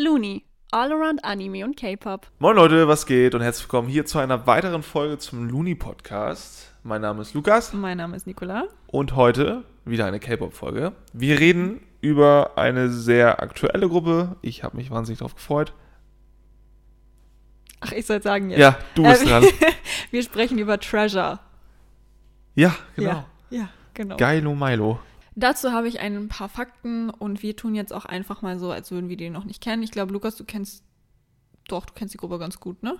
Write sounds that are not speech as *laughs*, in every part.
Looney, All Around Anime und K-Pop. Moin Leute, was geht und herzlich willkommen hier zu einer weiteren Folge zum Looney Podcast. Mein Name ist Lukas Mein Name ist Nicola. und heute wieder eine K-Pop-Folge. Wir reden über eine sehr aktuelle Gruppe. Ich habe mich wahnsinnig darauf gefreut. Ach, ich soll sagen jetzt. Ja, du bist Ähm, dran. *laughs* Wir sprechen über Treasure. Ja, genau. Ja, ja genau. Geilo Milo. Dazu habe ich ein paar Fakten und wir tun jetzt auch einfach mal so, als würden wir den noch nicht kennen. Ich glaube, Lukas, du kennst. Doch, du kennst die Gruppe ganz gut, ne?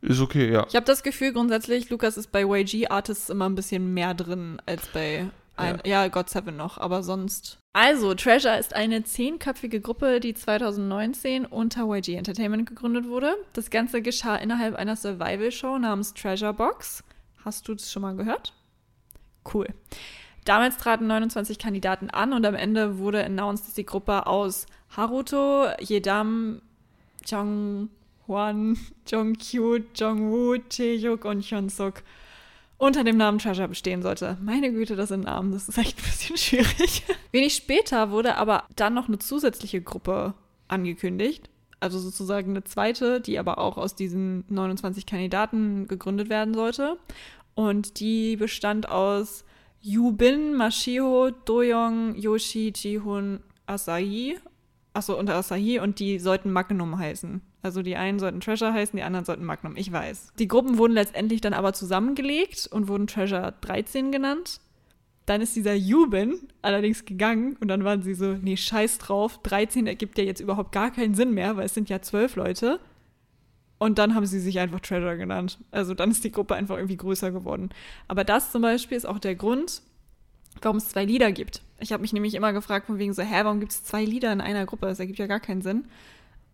Ist okay, ja. Ich habe das Gefühl, grundsätzlich, Lukas ist bei YG Artists immer ein bisschen mehr drin als bei. Ein, ja. God Seven noch, aber sonst. Also, Treasure ist eine zehnköpfige Gruppe, die 2019 unter YG Entertainment gegründet wurde. Das Ganze geschah innerhalb einer Survival-Show namens Treasure Box. Hast du das schon mal gehört? Cool. Damals traten 29 Kandidaten an und am Ende wurde announced, dass die Gruppe aus Haruto, Yedam, Jong-hwan, Jong-kyu, Jong-woo, Taehyuk und Hyunsuk unter dem Namen Treasure bestehen sollte. Meine Güte, das sind Namen, das ist echt ein bisschen schwierig. *laughs* Wenig später wurde aber dann noch eine zusätzliche Gruppe angekündigt. Also sozusagen eine zweite, die aber auch aus diesen 29 Kandidaten gegründet werden sollte. Und die bestand aus Yubin, Mashio, Doyoung, Yoshi, Jihun, Asahi. Achso, und Asahi und die sollten Magnum heißen. Also die einen sollten Treasure heißen, die anderen sollten Magnum, ich weiß. Die Gruppen wurden letztendlich dann aber zusammengelegt und wurden Treasure 13 genannt. Dann ist dieser Yubin allerdings gegangen und dann waren sie so, nee, scheiß drauf, 13 ergibt ja jetzt überhaupt gar keinen Sinn mehr, weil es sind ja zwölf Leute. Und dann haben sie sich einfach Treasure genannt. Also dann ist die Gruppe einfach irgendwie größer geworden. Aber das zum Beispiel ist auch der Grund, warum es zwei Lieder gibt. Ich habe mich nämlich immer gefragt, von wegen so, hä, warum gibt es zwei Lieder in einer Gruppe? Das ergibt ja gar keinen Sinn.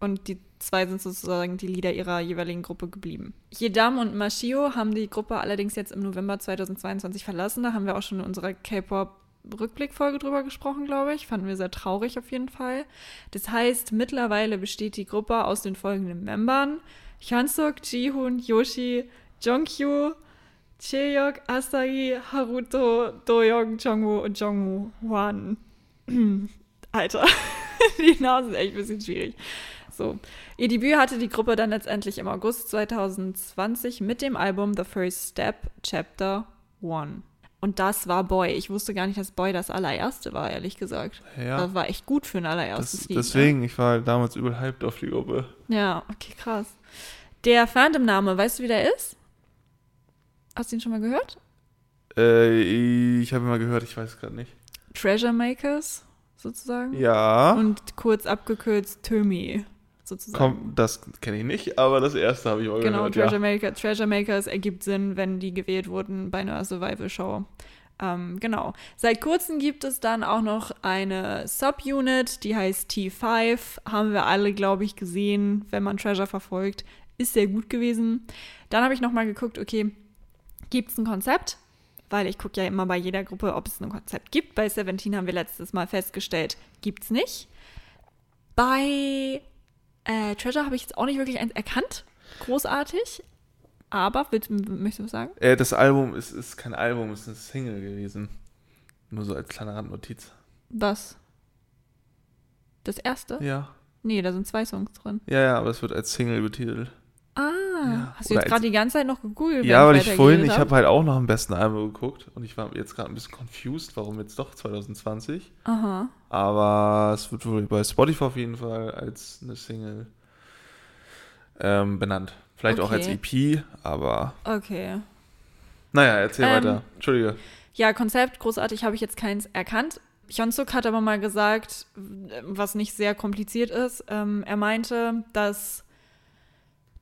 Und die zwei sind sozusagen die Lieder ihrer jeweiligen Gruppe geblieben. Yedam und Mashio haben die Gruppe allerdings jetzt im November 2022 verlassen. Da haben wir auch schon in unserer K-Pop-Rückblickfolge drüber gesprochen, glaube ich. Fanden wir sehr traurig auf jeden Fall. Das heißt, mittlerweile besteht die Gruppe aus den folgenden Membern. Hyunsuk, Jihoon, Yoshi, Jongkyu, Chaehyuk, Asahi, Haruto, Doyoung, Jongwoo und Jongwoo Hwan. *clears throat* Alter, *laughs* die Namen sind echt ein bisschen schwierig. So. Ihr Debüt hatte die Gruppe dann letztendlich im August 2020 mit dem Album The First Step Chapter 1. Und das war Boy. Ich wusste gar nicht, dass Boy das allererste war, ehrlich gesagt. Ja. Das war echt gut für ein allererstes Das, Lied. ne? deswegen, ich war damals übel hyped auf die Gruppe. Ja, okay, krass. Der Fandom-Name, weißt du, wie der ist? Hast du ihn schon mal gehört? Äh, ich habe immer gehört, ich weiß gerade nicht. Treasure Makers, sozusagen. Ja. Und kurz abgekürzt Tömi, sozusagen. Komm, das kenne ich nicht, aber das erste habe ich mal Genau, gehört. Treasure, ja. Maker, Treasure Makers ergibt Sinn, wenn die gewählt wurden bei einer Survival-Show. Ähm, genau. Seit kurzem gibt es dann auch noch eine Subunit, die heißt T5. Haben wir alle, glaube ich, gesehen, wenn man Treasure verfolgt. Ist sehr gut gewesen. Dann habe ich nochmal geguckt, okay, gibt es ein Konzept? Weil ich gucke ja immer bei jeder Gruppe, ob es ein Konzept gibt. Bei Seventeen haben wir letztes Mal festgestellt, gibt es nicht. Bei äh, Treasure habe ich jetzt auch nicht wirklich eins erkannt. Großartig. Aber, willst, möchtest du was sagen? Äh, das Album ist, ist kein Album, es ist eine Single gewesen. Nur so als kleine Randnotiz. Was? Das erste? Ja. Nee, da sind zwei Songs drin. Ja, ja, aber es wird als Single betitelt. Ah, Ja, hast du oder jetzt gerade die ganze Zeit noch gegoogelt? ja, weil ich vorhin, ich habe halt auch nach dem besten Album geguckt und ich war jetzt gerade ein bisschen confused, warum jetzt doch 2020. Aha. Aber es wird wohl bei Spotify auf jeden Fall als eine Single ähm, benannt. Vielleicht auch als Okay. EP, aber Okay. naja, erzähl Ähm, weiter. Entschuldige. Ja, Konzept, großartig, habe ich jetzt keins erkannt. Hyunsuk hat aber mal gesagt, was nicht sehr kompliziert ist. Ähm, er meinte, dass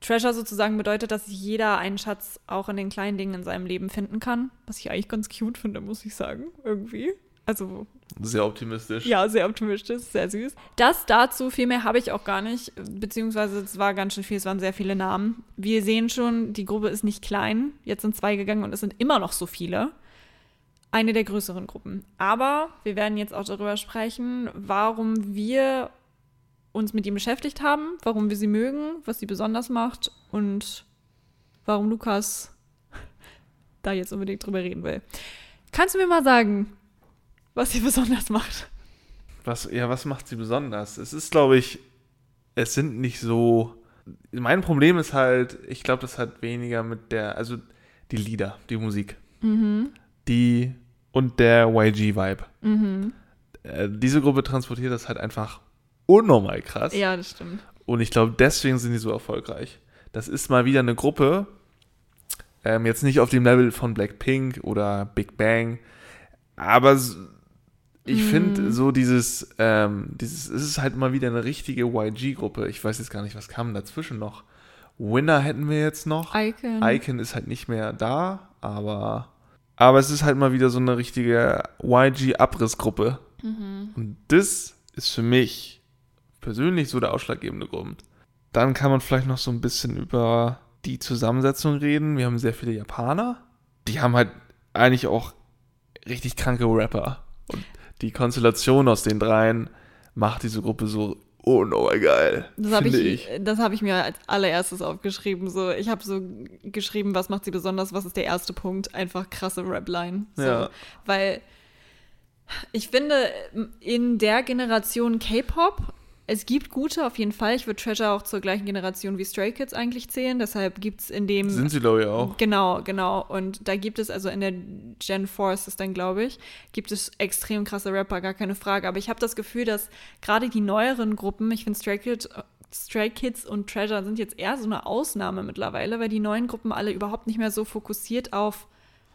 Treasure sozusagen bedeutet, dass jeder einen Schatz auch in den kleinen Dingen in seinem Leben finden kann. Was ich eigentlich ganz cute finde, muss ich sagen. Irgendwie. Also, Sehr optimistisch. ja, sehr optimistisch, sehr süß. Das dazu, viel mehr habe ich auch gar nicht, beziehungsweise es war ganz schön viel, es waren sehr viele Namen. Wir sehen schon, die Gruppe ist nicht klein. Jetzt sind zwei gegangen und es sind immer noch so viele eine der größeren Gruppen. Aber wir werden jetzt auch darüber sprechen, warum wir uns mit ihm beschäftigt haben, warum wir sie mögen, was sie besonders macht und warum Lukas *laughs* da jetzt unbedingt drüber reden will. Kannst du mir mal sagen, was sie *laughs* besonders macht? Was, ja, was macht sie besonders? Es ist, glaube ich, es sind nicht so. Mein Problem ist halt, ich glaube, das hat weniger mit der, also die Lieder, die Musik, Mhm. die und der YG-Vibe. Mhm. Äh, diese Gruppe transportiert das halt einfach unnormal krass. Ja, das stimmt. Und ich glaube, deswegen sind die so erfolgreich. Das ist mal wieder eine Gruppe, ähm, jetzt nicht auf dem Level von Blackpink oder Big Bang, aber ich Mhm. finde so dieses, ähm, dieses, es ist halt mal wieder eine richtige YG-Gruppe. Ich weiß jetzt gar nicht, was kam dazwischen noch. Winner hätten wir jetzt noch. Icon. Icon ist halt nicht mehr da, aber, aber es ist halt mal wieder so eine richtige YG-Abrissgruppe. Mhm. Und das ist für mich persönlich so der ausschlaggebende Grund. Dann kann man vielleicht noch so ein bisschen über die Zusammensetzung reden. Wir haben sehr viele Japaner. Die haben halt eigentlich auch richtig kranke Rapper. Und die Konstellation aus den dreien macht diese Gruppe so unnormal geil. Das habe finde ich, das hab ich mir als allererstes aufgeschrieben. So, ich habe so geschrieben, was macht sie besonders, was ist der erste Punkt? Einfach krasse Rap-Line. So, Ja. Weil ich finde, in der Generation K-Pop, es gibt gute auf jeden Fall. Ich würde Treasure auch zur gleichen Generation wie Stray Kids eigentlich zählen. Deshalb gibt es in dem. Sind sie, glaube ich, auch. Genau, genau. Und da gibt es, also in der Gen 4 ist es dann, glaube ich, gibt es extrem krasse Rapper, gar keine Frage. Aber ich habe das Gefühl, dass gerade die neueren Gruppen, ich finde Stray Kids, Stray Kids und Treasure sind jetzt eher so eine Ausnahme mittlerweile, weil die neuen Gruppen alle überhaupt nicht mehr so fokussiert auf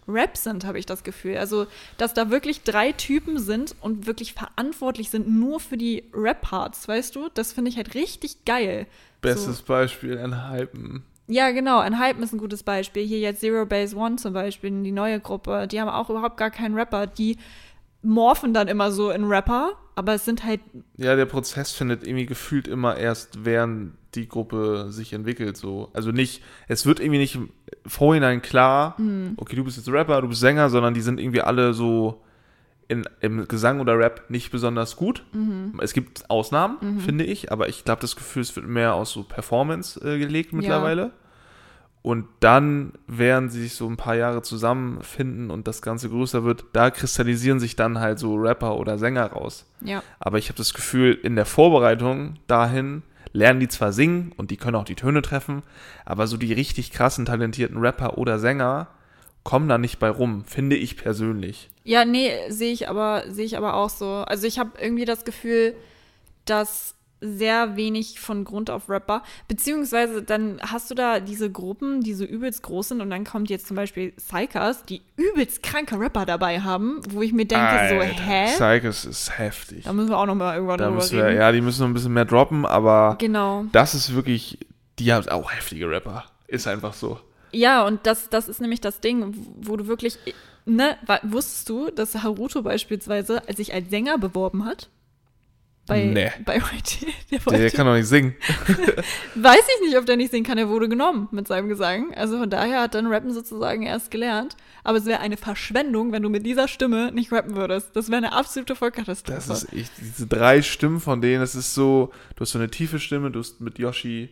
Rap sind, habe ich das Gefühl. Also, dass da wirklich drei Typen sind und wirklich verantwortlich sind nur für die Rap-Parts, weißt du? Das finde ich halt richtig geil. Bestes So. Beispiel, ein Hypen. Ja, genau. Ein Hype ist ein gutes Beispiel. Hier jetzt Zero Base One zum Beispiel, die neue Gruppe. Die haben auch überhaupt gar keinen Rapper. Die morphen dann immer so in Rapper, aber es sind halt, Ja, der Prozess findet irgendwie gefühlt immer erst, während die Gruppe sich entwickelt. So. Also nicht, es wird irgendwie nicht Vorhinein klar, Mhm. okay, du bist jetzt Rapper, du bist Sänger, sondern die sind irgendwie alle so in, im Gesang oder Rap nicht besonders gut. Mhm. Es gibt Ausnahmen, finde ich, aber ich glaube, das Gefühl, es wird mehr aus so Performance äh, gelegt mittlerweile. Und dann, während sie sich so ein paar Jahre zusammenfinden und das Ganze größer wird, da kristallisieren sich dann halt so Rapper oder Sänger raus. ja. Aber ich habe das Gefühl, in der Vorbereitung dahin lernen die zwar singen und die können auch die Töne treffen, aber so die richtig krassen, talentierten Rapper oder Sänger kommen da nicht bei rum, finde ich persönlich. Ja, nee, sehe ich aber, sehe ich aber auch so. Also ich habe irgendwie das Gefühl, dass sehr wenig von Grund auf Rapper, beziehungsweise dann hast du da diese Gruppen, die so übelst groß sind und dann kommt jetzt zum Beispiel Psychers, die übelst kranke Rapper dabei haben, wo ich mir denke so, hä? Psychos ist heftig. Da müssen wir auch noch mal irgendwann Da drüber wir, reden. ja, die müssen noch ein bisschen mehr droppen, aber Genau. das ist wirklich, die haben auch heftige Rapper. Ist einfach so. Ja, und das, das ist nämlich das Ding, wo du wirklich, ne, wusstest du, dass Haruto beispielsweise sich als Sänger beworben hat? Bei, Nee. bei YG. *laughs* Der wollte, der kann doch nicht singen. *laughs* weiß ich nicht, ob der nicht singen kann, er wurde genommen mit seinem Gesang. Also von daher hat dann Rappen sozusagen erst gelernt. Aber es wäre eine Verschwendung, wenn du mit dieser Stimme nicht rappen würdest. Das wäre eine absolute Vollkatastrophe. Das ist echt, diese drei Stimmen von denen, das ist so, du hast so eine tiefe Stimme, du hast mit Yoshi,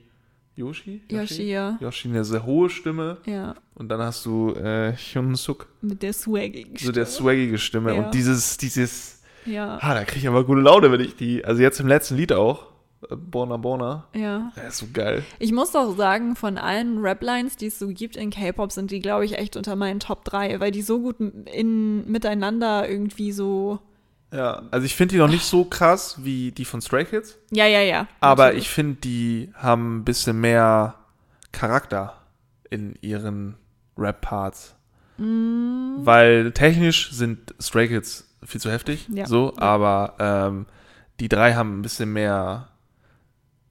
Yoshi? Yoshi, ja. Yoshi eine sehr hohe Stimme Ja, und dann hast du äh, Hyun-Suk, mit der swaggigen so der Stimme. swaggige Stimme Ja. und dieses, dieses, Ja, ah, da kriege ich aber gute Laune, wenn ich die, also jetzt im letzten Lied auch, äh, Borna Borna, ja. der ist so geil. Ich muss auch sagen, von allen Rap-Lines, die es so gibt in K-Pop, sind die, glaube ich, echt unter meinen Top 3, weil die so gut in, miteinander irgendwie so. Ja, also ich finde die noch nicht so krass wie die von Stray Kids, Ja, ja, ja. aber natürlich. ich finde, die haben ein bisschen mehr Charakter in ihren Rap-Parts. Mm. Weil technisch sind Stray Kids viel zu heftig, Ja. so, aber ähm, die drei haben ein bisschen mehr,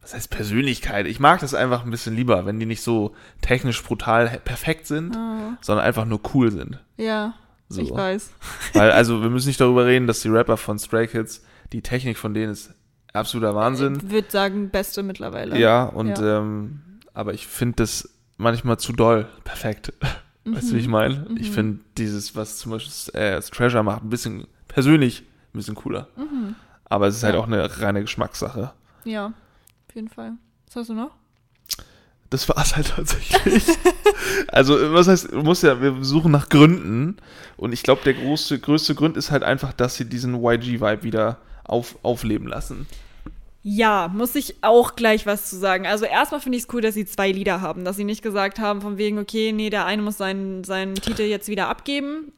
was heißt Persönlichkeit? Ich mag das einfach ein bisschen lieber, wenn die nicht so technisch brutal perfekt sind, Ah, sondern einfach nur cool sind. ja, So. ich weiß. Weil, also, *laughs* wir müssen nicht darüber reden, dass die Rapper von Stray Kids, die Technik von denen ist absoluter Wahnsinn. Ich würde sagen, beste mittlerweile. Ja, und Ja. Ähm, aber ich finde das manchmal zu doll perfekt. *laughs* Weißt du, wie ich meine? Ich Mhm. finde dieses, was zum Beispiel äh, das Treasure macht, ein bisschen persönlich ein bisschen cooler. Mhm. Aber es ist halt Ja. auch eine reine Geschmackssache. Ja, auf jeden Fall. Was hast du noch? Das war es halt tatsächlich. *laughs* also, was heißt, du musst ja, wir suchen nach Gründen. Und ich glaube, der große, größte Grund ist halt einfach, dass sie diesen YG-Vibe wieder auf, aufleben lassen. Ja, muss ich auch gleich was zu sagen. Also erstmal finde ich es cool, dass sie zwei Lieder haben, dass sie nicht gesagt haben, von wegen, okay, nee, der eine muss seinen, seinen Titel jetzt wieder abgeben.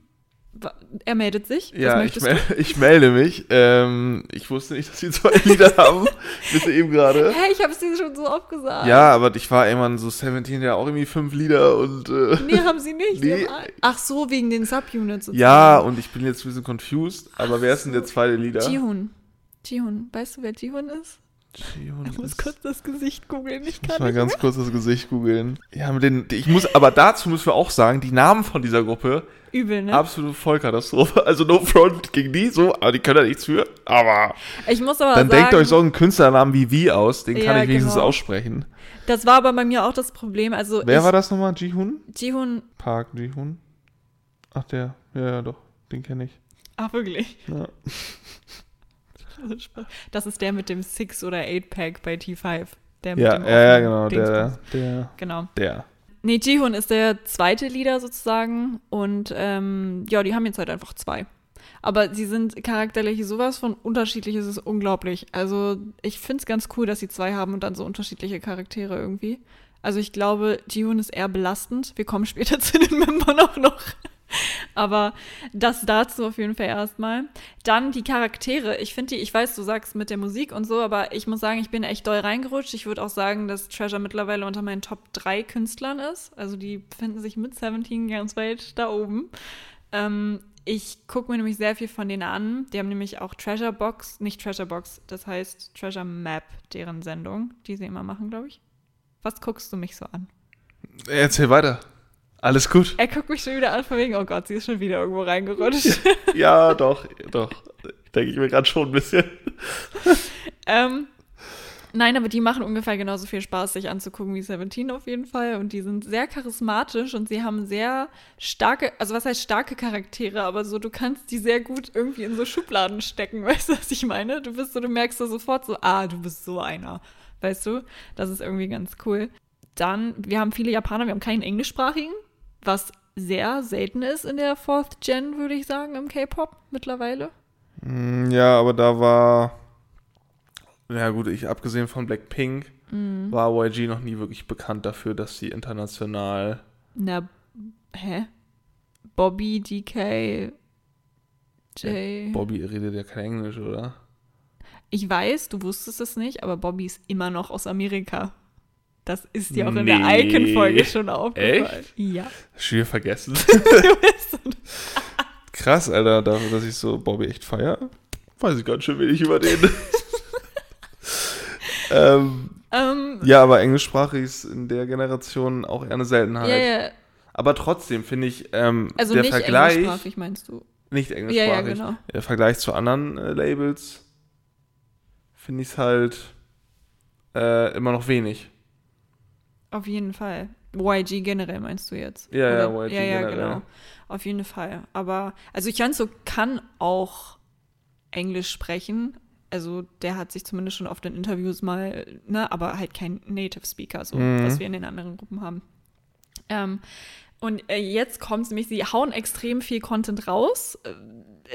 Er meldet sich. Ja, ich, mel du? ich melde mich. Ähm, ich wusste nicht, dass sie zwei *laughs* Lieder haben. Bis eben gerade. Hä, ich habe es dir schon so oft gesagt. Ja, aber ich war irgendwann so 17, ja auch irgendwie fünf Lieder und äh, Nee, haben sie nicht. Nee. Ach so, wegen den Subunits. sozusagen. ja, und ich bin jetzt ein bisschen confused. Aber wer ist denn der zweite Lieder? Jihun. Jihun. Weißt du, wer Jihun ist? Jihoon Ich muss kurz das Gesicht googeln. Ich Ich muss kann mal nicht ganz kurz das Gesicht googeln. Ja, mit den, ich muss, aber dazu müssen wir auch sagen, die Namen von dieser Gruppe, mehr. übel, ne? absolute Vollkatastrophe. Also no front gegen die so, aber die können da nichts für. Aber Ich muss aber dann sagen, denkt euch so einen Künstlernamen wie wie aus, den kann Ja, ich wenigstens genau. aussprechen. das war aber bei mir auch das Problem. Also Wer ich, war das nochmal? Jihoon? Jihun. Park Jihoon? Ach, der. Ja, ja, doch. Den kenne ich. Ach, wirklich? Ja. *laughs* Das ist der mit dem Six- oder Eight-Pack bei T5. Der mit Ja, dem ja, genau. Der, der, Genau. der. Nee, Jihun ist der zweite Leader sozusagen. Und ähm, ja, die haben jetzt halt einfach zwei. Aber sie sind charakterlich sowas von unterschiedlich, es ist unglaublich. Also ich finde es ganz cool, dass sie zwei haben und dann so unterschiedliche Charaktere irgendwie. Also ich glaube, Jihun ist eher belastend. Wir kommen später *laughs* zu den Membern auch noch. Aber das dazu auf jeden Fall erstmal. Dann die Charaktere. Ich finde die, ich weiß, du sagst mit der Musik und so, aber ich muss sagen, ich bin echt doll reingerutscht. Ich würde auch sagen, dass Treasure mittlerweile unter meinen Top 3 Künstlern ist. Also die befinden sich mit 17 ganz weit da oben. Ähm, ich gucke mir nämlich sehr viel von denen an. Die haben nämlich auch Treasure Box, nicht Treasure Box, das heißt Treasure Map, deren Sendung, die sie immer machen, glaube ich. Was guckst du mich so an? Erzähl weiter. Alles gut. Er guckt mich schon wieder an, von wegen, oh Gott, sie ist schon wieder irgendwo reingerutscht. *laughs* Ja, doch, doch. Denke ich mir gerade schon ein bisschen. *laughs* ähm, nein, aber die machen ungefähr genauso viel Spaß, sich anzugucken wie Seventeen auf jeden Fall. Und die sind sehr charismatisch und sie haben sehr starke, also was heißt starke Charaktere, aber so, du kannst die sehr gut irgendwie in so Schubladen stecken, *laughs* weißt du, was ich meine? Du bist so, du merkst da sofort so, ah, du bist so einer. Weißt du? Das ist irgendwie ganz cool. Dann, wir haben viele Japaner, wir haben keinen englischsprachigen, was sehr selten ist in der Fourth Gen, würde ich sagen, im K-Pop mittlerweile. Mm, Ja, aber da war. Ja, gut, ich abgesehen von Blackpink Mhm. war YG noch nie wirklich bekannt dafür, dass sie international. Na, hä? Bobby, DK, Jay. Bobby redet ja kein Englisch, oder? Ich weiß, du wusstest es nicht, aber Bobby ist immer noch aus Amerika. Das ist dir auch in der. Icon-Folge schon aufgefallen. Ja. Schon wieder vergessen. *laughs* Krass, Alter, dafür, dass ich so Bobby echt feier. Weiß ich ganz schön wenig über den. *laughs* ähm, ähm, ja, aber englischsprachig ist in der Generation auch eher eine Seltenheit. ja, ja. Aber trotzdem finde ich ähm, Also der nicht Vergleich. englischsprachig, meinst du? Nicht Ja, englischsprachig. ja, genau. Der Vergleich zu anderen äh, Labels finde ich es halt äh, immer noch wenig. Auf jeden Fall. YG generell meinst du jetzt? Ja, ja, Oder- YG ja, ja, generell. genau. Auf jeden Fall. Aber, also Chanso kann auch Englisch sprechen. Also der hat sich zumindest schon oft in Interviews mal, ne, aber halt kein Native Speaker, so, Mhm. was wir in den anderen Gruppen haben. Ähm, und äh, jetzt kommt es nämlich, sie hauen extrem viel Content raus. Äh,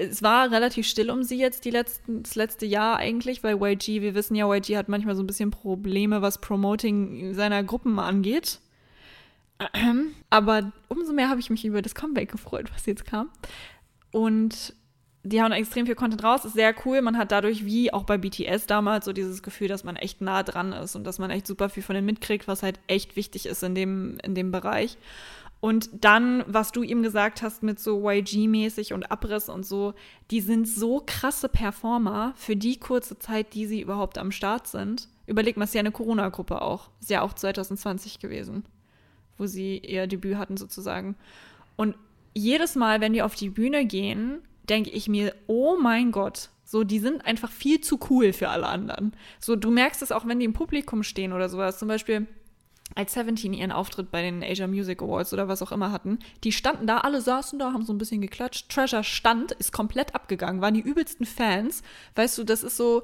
Es war relativ still um sie jetzt die letzten, das letzte Jahr eigentlich, weil YG, wir wissen ja, YG hat manchmal so ein bisschen Probleme, was Promoting seiner Gruppen angeht. *clears throat* Aber umso mehr habe ich mich über das Comeback gefreut, was jetzt kam. Und die hauen extrem viel Content raus, ist sehr cool. Man hat dadurch, wie auch bei BTS damals, so dieses Gefühl, dass man echt nah dran ist und dass man echt super viel von denen mitkriegt, was halt echt wichtig ist in dem, in dem Bereich. Und dann, was du ihm gesagt hast mit so YG-mäßig und Abriss und so, die sind so krasse Performer für die kurze Zeit, die sie überhaupt am Start sind. Überleg mal, es ist ja eine Corona-Gruppe auch. Ist ja auch 2020 gewesen, wo sie ihr Debüt hatten sozusagen. Und jedes Mal, wenn die auf die Bühne gehen, denke ich mir, oh mein Gott, so, die sind einfach viel zu cool für alle anderen. So, du merkst es auch, wenn die im Publikum stehen oder sowas. Zum Beispiel, als Seventeen ihren Auftritt bei den Asia Music Awards oder was auch immer hatten, die standen da, alle saßen da, haben so ein bisschen geklatscht. Treasure stand, ist komplett abgegangen, waren die übelsten Fans. Weißt du, das ist so,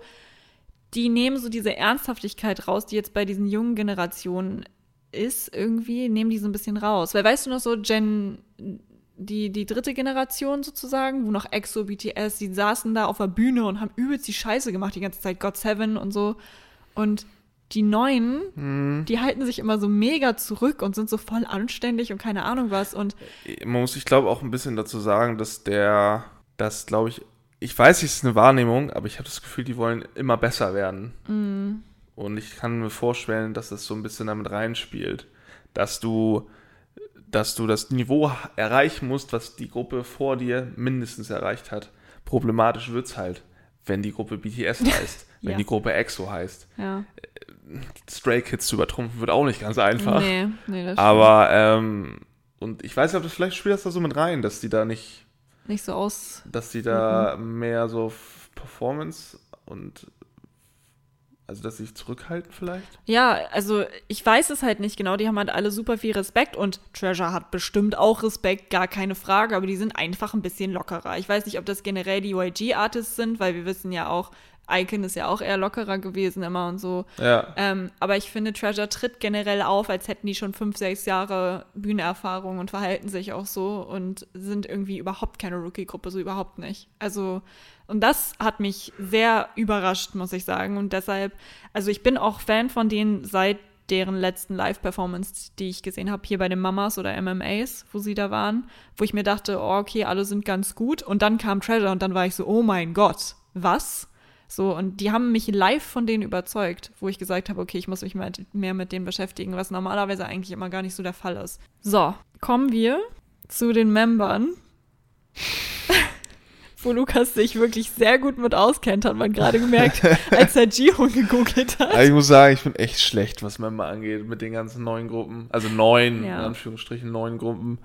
die nehmen so diese Ernsthaftigkeit raus, die jetzt bei diesen jungen Generationen ist, irgendwie, nehmen die so ein bisschen raus. Weil weißt du noch so, Gen die, die dritte Generation sozusagen, wo noch EXO, BTS, die saßen da auf der Bühne und haben übelst die Scheiße gemacht die ganze Zeit, God Seven und so. Und die Neuen, Mhm. die halten sich immer so mega zurück und sind so voll anständig und keine Ahnung was. Und Man muss, ich glaube, auch ein bisschen dazu sagen, dass der, das glaube ich, ich weiß, es ist eine Wahrnehmung, aber ich habe das Gefühl, die wollen immer besser werden. mm, Und ich kann mir vorstellen, dass das so ein bisschen damit reinspielt, dass du, dass du das Niveau erreichen musst, was die Gruppe vor dir mindestens erreicht hat. Problematisch wird's halt, wenn die Gruppe BTS *laughs* heißt, wenn Ja. die Gruppe EXO heißt. ja. Stray Kids zu übertrumpfen wird auch nicht ganz einfach. Nee, nee, das stimmt. Aber, ähm, und ich weiß nicht, ob das vielleicht spielt das da so mit rein, dass die da nicht, nicht so aus. dass die da Mhm. mehr so Performance und also dass sie sich zurückhalten vielleicht. Ja, also ich weiß es halt nicht genau. Die haben halt alle super viel Respekt und Treasure hat bestimmt auch Respekt, gar keine Frage, aber die sind einfach ein bisschen lockerer. Ich weiß nicht, ob das generell die YG-Artists sind, weil wir wissen ja auch, Icon ist ja auch eher lockerer gewesen immer und so. Ja. Ähm, aber ich finde, Treasure tritt generell auf, als hätten die schon fünf, sechs Jahre Bühnenerfahrung und verhalten sich auch so und sind irgendwie überhaupt keine Rookie-Gruppe, so überhaupt nicht. Also, und das hat mich sehr überrascht, muss ich sagen. Und deshalb, also ich bin auch Fan von denen seit deren letzten Live-Performance, die ich gesehen habe, hier bei den Mamas oder MMAs, wo sie da waren, wo ich mir dachte, oh, okay, alle sind ganz gut. Und dann kam Treasure und dann war ich so, oh mein Gott, was? So, und die haben mich live von denen überzeugt, wo ich gesagt habe, okay, ich muss mich mehr, mehr mit denen beschäftigen, was normalerweise eigentlich immer gar nicht so der Fall ist. So, kommen wir zu den Membern, *laughs* wo Lukas sich wirklich sehr gut mit auskennt, hat man gerade gemerkt, als er Jihoon gegoogelt hat. Aber ich muss sagen, ich bin echt schlecht, was Member angeht, mit den ganzen neuen Gruppen. Also neun, Ja. in Anführungsstrichen, neun Gruppen.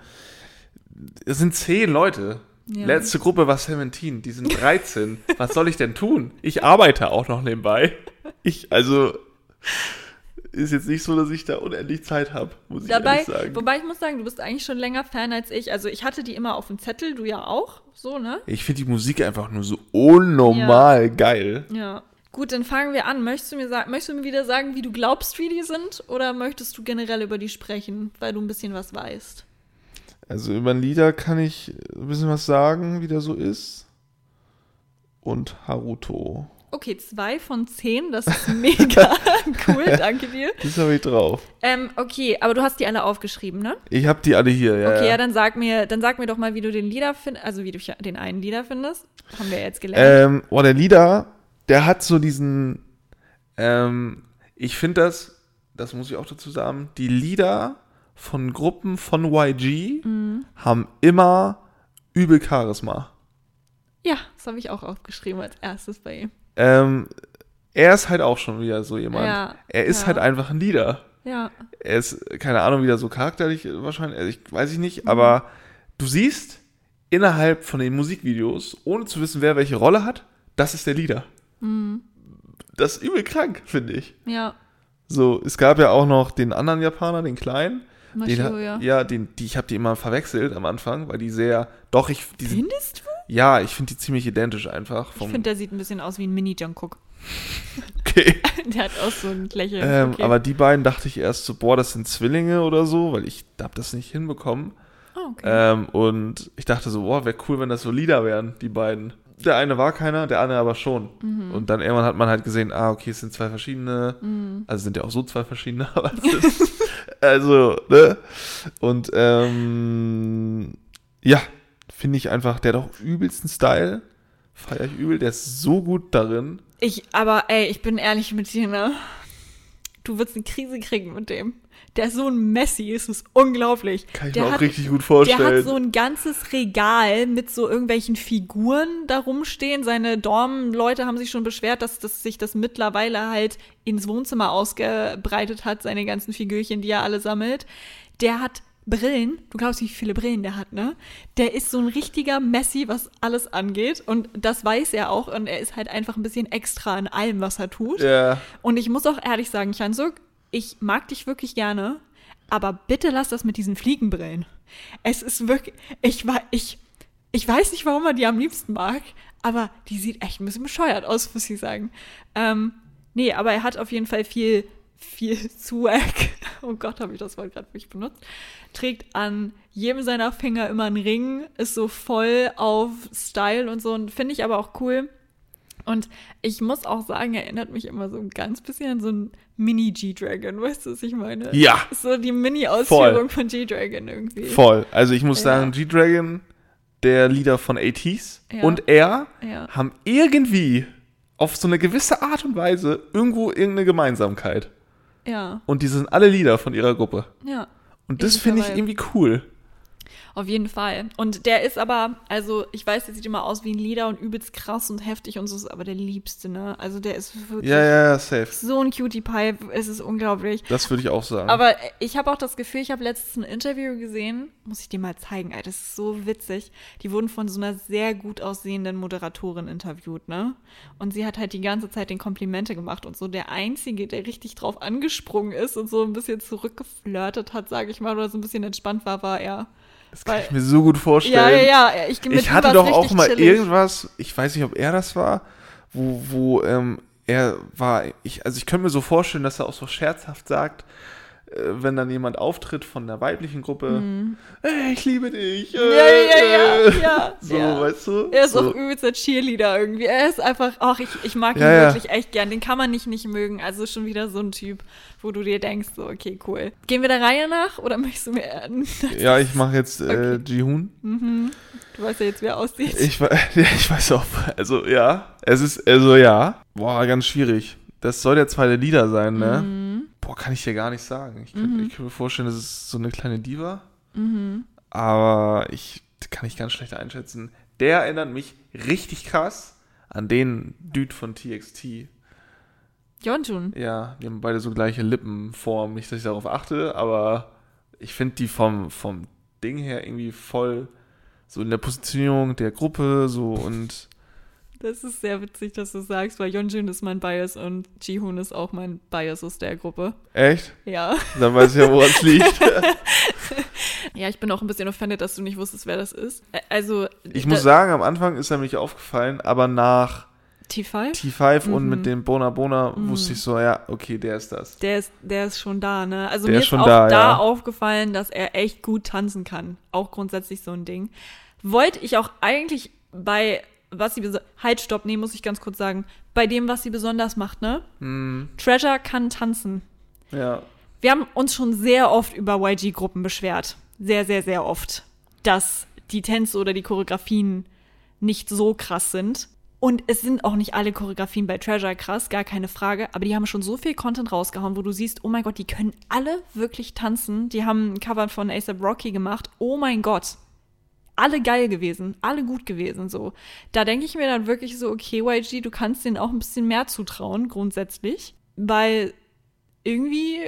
Es sind zehn Leute. Ja. Letzte Gruppe war 17, die sind 13. *laughs* was soll ich denn tun? Ich arbeite auch noch nebenbei. Ich, also, ist jetzt nicht so, dass ich da unendlich Zeit habe, muss ich Dabei, ehrlich sagen. wobei ich muss sagen, du bist eigentlich schon länger Fan als ich. Also ich hatte die immer auf dem Zettel, du ja auch, so, ne? Ich finde die Musik einfach nur so unnormal geil. Ja. Gut, dann fangen wir an. Möchtest du mir möchtest du mir wieder sagen, wie du glaubst, wie die sind? Oder möchtest du generell über die sprechen, weil du ein bisschen was weißt? Also über Lieder kann ich ein bisschen was sagen, wie der so ist. Und Haruto. Okay, zwei von zehn, das ist mega *laughs* cool, danke dir. *laughs* Das habe ich drauf. Ähm, okay, aber du hast die alle aufgeschrieben, ne? Ich habe die alle hier, ja. Okay, ja, ja. dann sag mir, dann sag mir doch mal, wie du den Lieder findest, also wie du den einen Lieder findest. Haben wir jetzt gelernt. Ähm, oh, der Lieder, der hat so diesen, ähm, ich finde das, das muss ich auch dazu sagen, die Lieder von Gruppen von YG Mhm. haben immer übel Charisma. ja, das habe ich auch aufgeschrieben als erstes bei ihm. Ähm, er ist halt auch schon wieder so jemand. Ja, er ist ja. halt einfach ein Lieder. Ja, Er ist, keine Ahnung, wieder so charakterlich wahrscheinlich, also ich weiß ich Mhm. nicht, aber du siehst innerhalb von den Musikvideos, ohne zu wissen, wer welche Rolle hat, das ist der Lieder. Mhm. Das ist übel krank, finde ich. ja. So, es gab ja auch noch den anderen Japaner, den kleinen. Den, Mashiro, ha- ja. ja, den, die, ich habe die immer verwechselt am Anfang, weil die sehr, doch, ich, die Findest du? ja, ich finde die ziemlich identisch einfach. Ich Vom, finde, der sieht ein bisschen aus wie ein Mini-Jungkook. *laughs* okay. *laughs* Der hat auch so ein Lächeln. ähm, okay. Aber die beiden dachte ich erst so, boah, das sind Zwillinge oder so, weil ich habe das nicht hinbekommen. oh, okay. Ähm, und ich dachte so, boah, wäre cool, wenn das so Lieder wären, die beiden. Der eine war keiner, der andere aber schon. Mhm. Und dann irgendwann hat man halt gesehen, ah, okay, es sind zwei verschiedene. Mhm. Also sind ja auch so zwei verschiedene, *laughs* aber es ist, also, ne? Und ähm, ja, finde ich einfach, der hat auch übelsten Style. Feier ich übel, der ist so gut darin. Ich, aber ey, ich bin ehrlich mit dir, ne? Du wirst eine Krise kriegen mit dem. Der ist so ein Messi, es ist unglaublich. Kann ich der mir auch hat, richtig gut Der vorstellen. hat so ein ganzes Regal mit so irgendwelchen Figuren da rumstehen. Seine Dorm-Leute haben sich schon beschwert, dass, dass sich das mittlerweile halt ins Wohnzimmer ausgebreitet hat, seine ganzen Figürchen, die er alle sammelt. Der hat Brillen. Du glaubst wie viele Brillen der hat, ne? Der ist so ein richtiger Messi, was alles angeht. Und das weiß er auch. Und er ist halt einfach ein bisschen extra in allem, was er tut. ja, Und ich muss auch ehrlich sagen, Chansuk, ich mag dich wirklich gerne, aber bitte lass das mit diesen Fliegenbrillen. Es ist wirklich, ich war, ich, ich weiß nicht, warum man die am liebsten mag, aber die sieht echt ein bisschen bescheuert aus, muss ich sagen. Ähm, nee, aber er hat auf jeden Fall viel, viel *laughs* Swag oh Gott, habe ich das Wort gerade wirklich benutzt, trägt an jedem seiner Finger immer einen Ring, ist so voll auf Style und so und finde ich aber auch cool. Und ich muss auch sagen, erinnert mich immer so ein ganz bisschen an so ein Mini-G-Dragon. Weißt du, was ich meine? Ja. So die Mini-Ausführung von G-Dragon irgendwie. Voll. Also ich muss Ja. sagen, G-Dragon, der Leader von ATs Ja. und er Ja. haben irgendwie auf so eine gewisse Art und Weise irgendwo irgendeine Gemeinsamkeit. Ja, Und die sind alle Leader von ihrer Gruppe. ja. Und das finde ich irgendwie cool. Auf jeden Fall. Und der ist aber, also ich weiß, der sieht immer aus wie ein Leader und übelst krass und heftig und so, ist aber der Liebste, ne? Also der ist wirklich Ja, ja, ja, safe. so ein Cutie Pie, es ist unglaublich. Das würde ich auch sagen. Aber ich habe auch das Gefühl, ich habe letztens ein Interview gesehen, muss ich dir mal zeigen, ey, das ist so witzig. Die wurden von so einer sehr gut aussehenden Moderatorin interviewt, ne? Und sie hat halt die ganze Zeit den Komplimente gemacht und so der Einzige, der richtig drauf angesprungen ist und so ein bisschen zurückgeflirtet hat, sage ich mal, oder so ein bisschen entspannt war, war er. Das kann weil- ich mir so gut vorstellen. Ja, ja, ja. Ich, ich hatte doch auch mal chillig. irgendwas, ich weiß nicht, ob er das war, wo, wo ähm, er war, ich, also ich könnte mir so vorstellen, dass er auch so scherzhaft sagt, wenn dann jemand auftritt von der weiblichen Gruppe, hey, ich liebe dich. Äh, Mhm. Ja, ja, ja, äh. *laughs* ja. So, ja. weißt du? Er ist so. auch übelster Cheerleader irgendwie. Er ist einfach, ach, ich, ich mag ihn Ja, ja. wirklich echt gern. Den kann man nicht nicht mögen. Also schon wieder so ein Typ, wo du dir denkst, so, okay, cool. Gehen wir der Reihe nach oder *laughs* möchtest du mir. Ja, ich mache jetzt äh, Okay. Ji-Hoon. Du weißt ja jetzt, wie er aussieht. Ich, *laughs* ja, ich weiß auch, also ja, es ist, also ja, boah, ganz schwierig. Das soll der zweite Lieder sein, ne? Mhm. Boah, kann ich dir gar nicht sagen. Ich könnte ich könnte mir vorstellen, das ist so eine kleine Diva. Mhm. Aber ich kann ich ganz schlecht einschätzen. Der erinnert mich richtig krass an den Dude von TXT. Yeonjun. Ja, die haben beide so gleiche Lippenform. Nicht, dass ich darauf achte, aber ich finde die vom, vom Ding her irgendwie voll so in der Positionierung der Gruppe so und Das ist sehr witzig, dass du sagst, weil Yeonjun ist mein Bias und Jihoon ist auch mein Bias aus der Gruppe. echt? Ja. Dann weiß ich ja, woran es liegt. *laughs* Ja, ich bin auch ein bisschen offended, dass du nicht wusstest, wer das ist. Also. Ich muss sagen, am Anfang ist er mir nicht aufgefallen, aber nach T5? T5 und Mhm. mit dem Bona Bona wusste ich so, ja, okay, der ist das. Der ist, der ist schon da, ne? Also Der mir ist ist schon auch da, da, ja. aufgefallen, dass er echt gut tanzen kann. Auch grundsätzlich so ein Ding. Wollte ich auch eigentlich bei, was sie, halt, stopp, nee, muss ich ganz kurz sagen, bei dem, was sie besonders macht, ne? Hm, Treasure kann tanzen. ja. Wir haben uns schon sehr oft über YG-Gruppen beschwert. Sehr, sehr, sehr oft. Dass die Tänze oder die Choreografien nicht so krass sind. Und es sind auch nicht alle Choreografien bei Treasure krass, gar keine Frage. Aber die haben schon so viel Content rausgehauen, wo du siehst, oh mein Gott, die können alle wirklich tanzen. Die haben ein Cover von ASAP Rocky gemacht. Oh mein Gott. Alle geil gewesen, alle gut gewesen, so. Da denke ich mir dann wirklich so, okay, YG, du kannst denen auch ein bisschen mehr zutrauen, grundsätzlich. Weil irgendwie,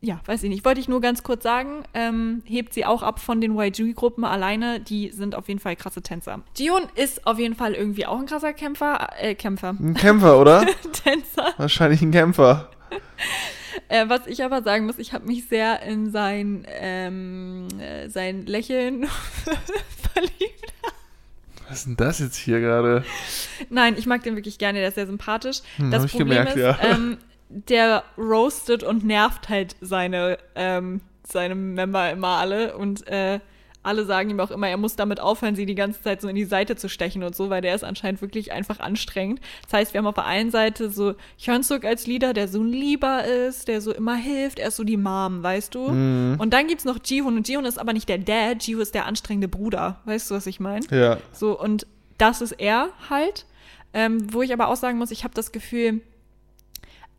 ja, weiß ich nicht, wollte ich nur ganz kurz sagen, ähm, hebt sie auch ab von den YG-Gruppen alleine, die sind auf jeden Fall krasse Tänzer. Jion ist auf jeden Fall irgendwie auch ein krasser Kämpfer, äh, Kämpfer, Ein Kämpfer, oder? *laughs* Tänzer. Wahrscheinlich ein Kämpfer. *laughs* Äh, was ich aber sagen muss, ich habe mich sehr in sein, ähm, äh, sein Lächeln verliebt. Was ist denn das jetzt hier gerade? Nein, ich mag den wirklich gerne, der ist sehr sympathisch. Hm, das Problem gemerkt, ist, ja. ähm, der roastet und nervt halt seine, ähm, seine Member immer alle und äh, alle sagen ihm auch immer, er muss damit aufhören, sie die ganze Zeit so in die Seite zu stechen und so, weil der ist anscheinend wirklich einfach anstrengend. Das heißt, wir haben auf der einen Seite so Hyunsuk als Leader, der so ein Lieber ist, der so immer hilft, er ist so die Mom, weißt du? Mhm. Und dann gibt's noch Jihoon und Jihoon ist aber nicht der Dad, Jihoon ist der anstrengende Bruder. Weißt du, was ich meine? Ja. So, und das ist er halt. Ähm, wo ich aber auch sagen muss, ich habe das Gefühl,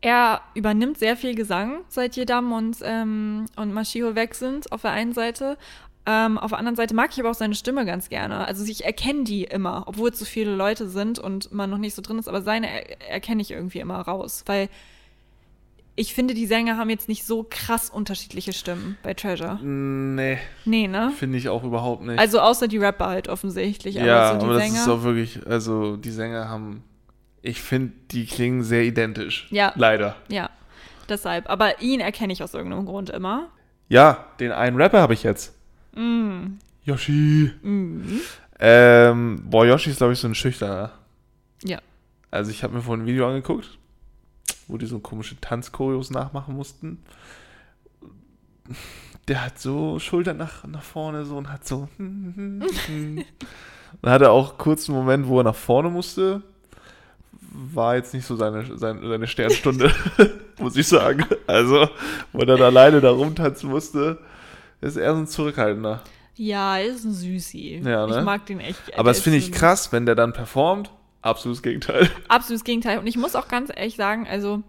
er übernimmt sehr viel Gesang, seit Jedam und, ähm, und Mashio weg sind, auf der einen Seite. Ähm, auf der anderen Seite mag ich aber auch seine Stimme ganz gerne. Also ich erkenne die immer, obwohl es so viele Leute sind und man noch nicht so drin ist, aber seine er erkenne ich irgendwie immer raus, weil ich finde, die Sänger haben jetzt nicht so krass unterschiedliche Stimmen bei Treasure. Nee, Nee, ne? finde ich auch überhaupt nicht. Also außer die Rapper halt offensichtlich. ja, aber so aber das Sänger. ist auch wirklich, also die Sänger haben, ich finde, die klingen sehr identisch. Ja. Leider. Ja, deshalb. Aber ihn erkenne ich aus irgendeinem Grund immer. Ja, den einen Rapper habe ich jetzt. Mm. Yoshi. Mhm. Ähm, boah, Yoshi ist, glaube ich, so ein Schüchterner. Ja. Also ich habe mir vorhin ein Video angeguckt, wo die so komische Tanzchoreos nachmachen mussten. der hat so Schultern nach, nach vorne so und hat so. *laughs* Dann hat er auch kurz einen Moment, wo er nach vorne musste. War jetzt nicht so seine, seine, seine Sternstunde, *laughs* muss ich sagen. Also, wo er dann alleine da rumtanzen musste, ist er so ein Zurückhaltender. Ja, er ist ein Süßi. Ja, ne? Ich mag den echt. Aber der das finde ich krass, wenn der dann performt. Absolutes Gegenteil. *laughs* Absolutes Gegenteil. Und ich muss auch ganz ehrlich sagen, also,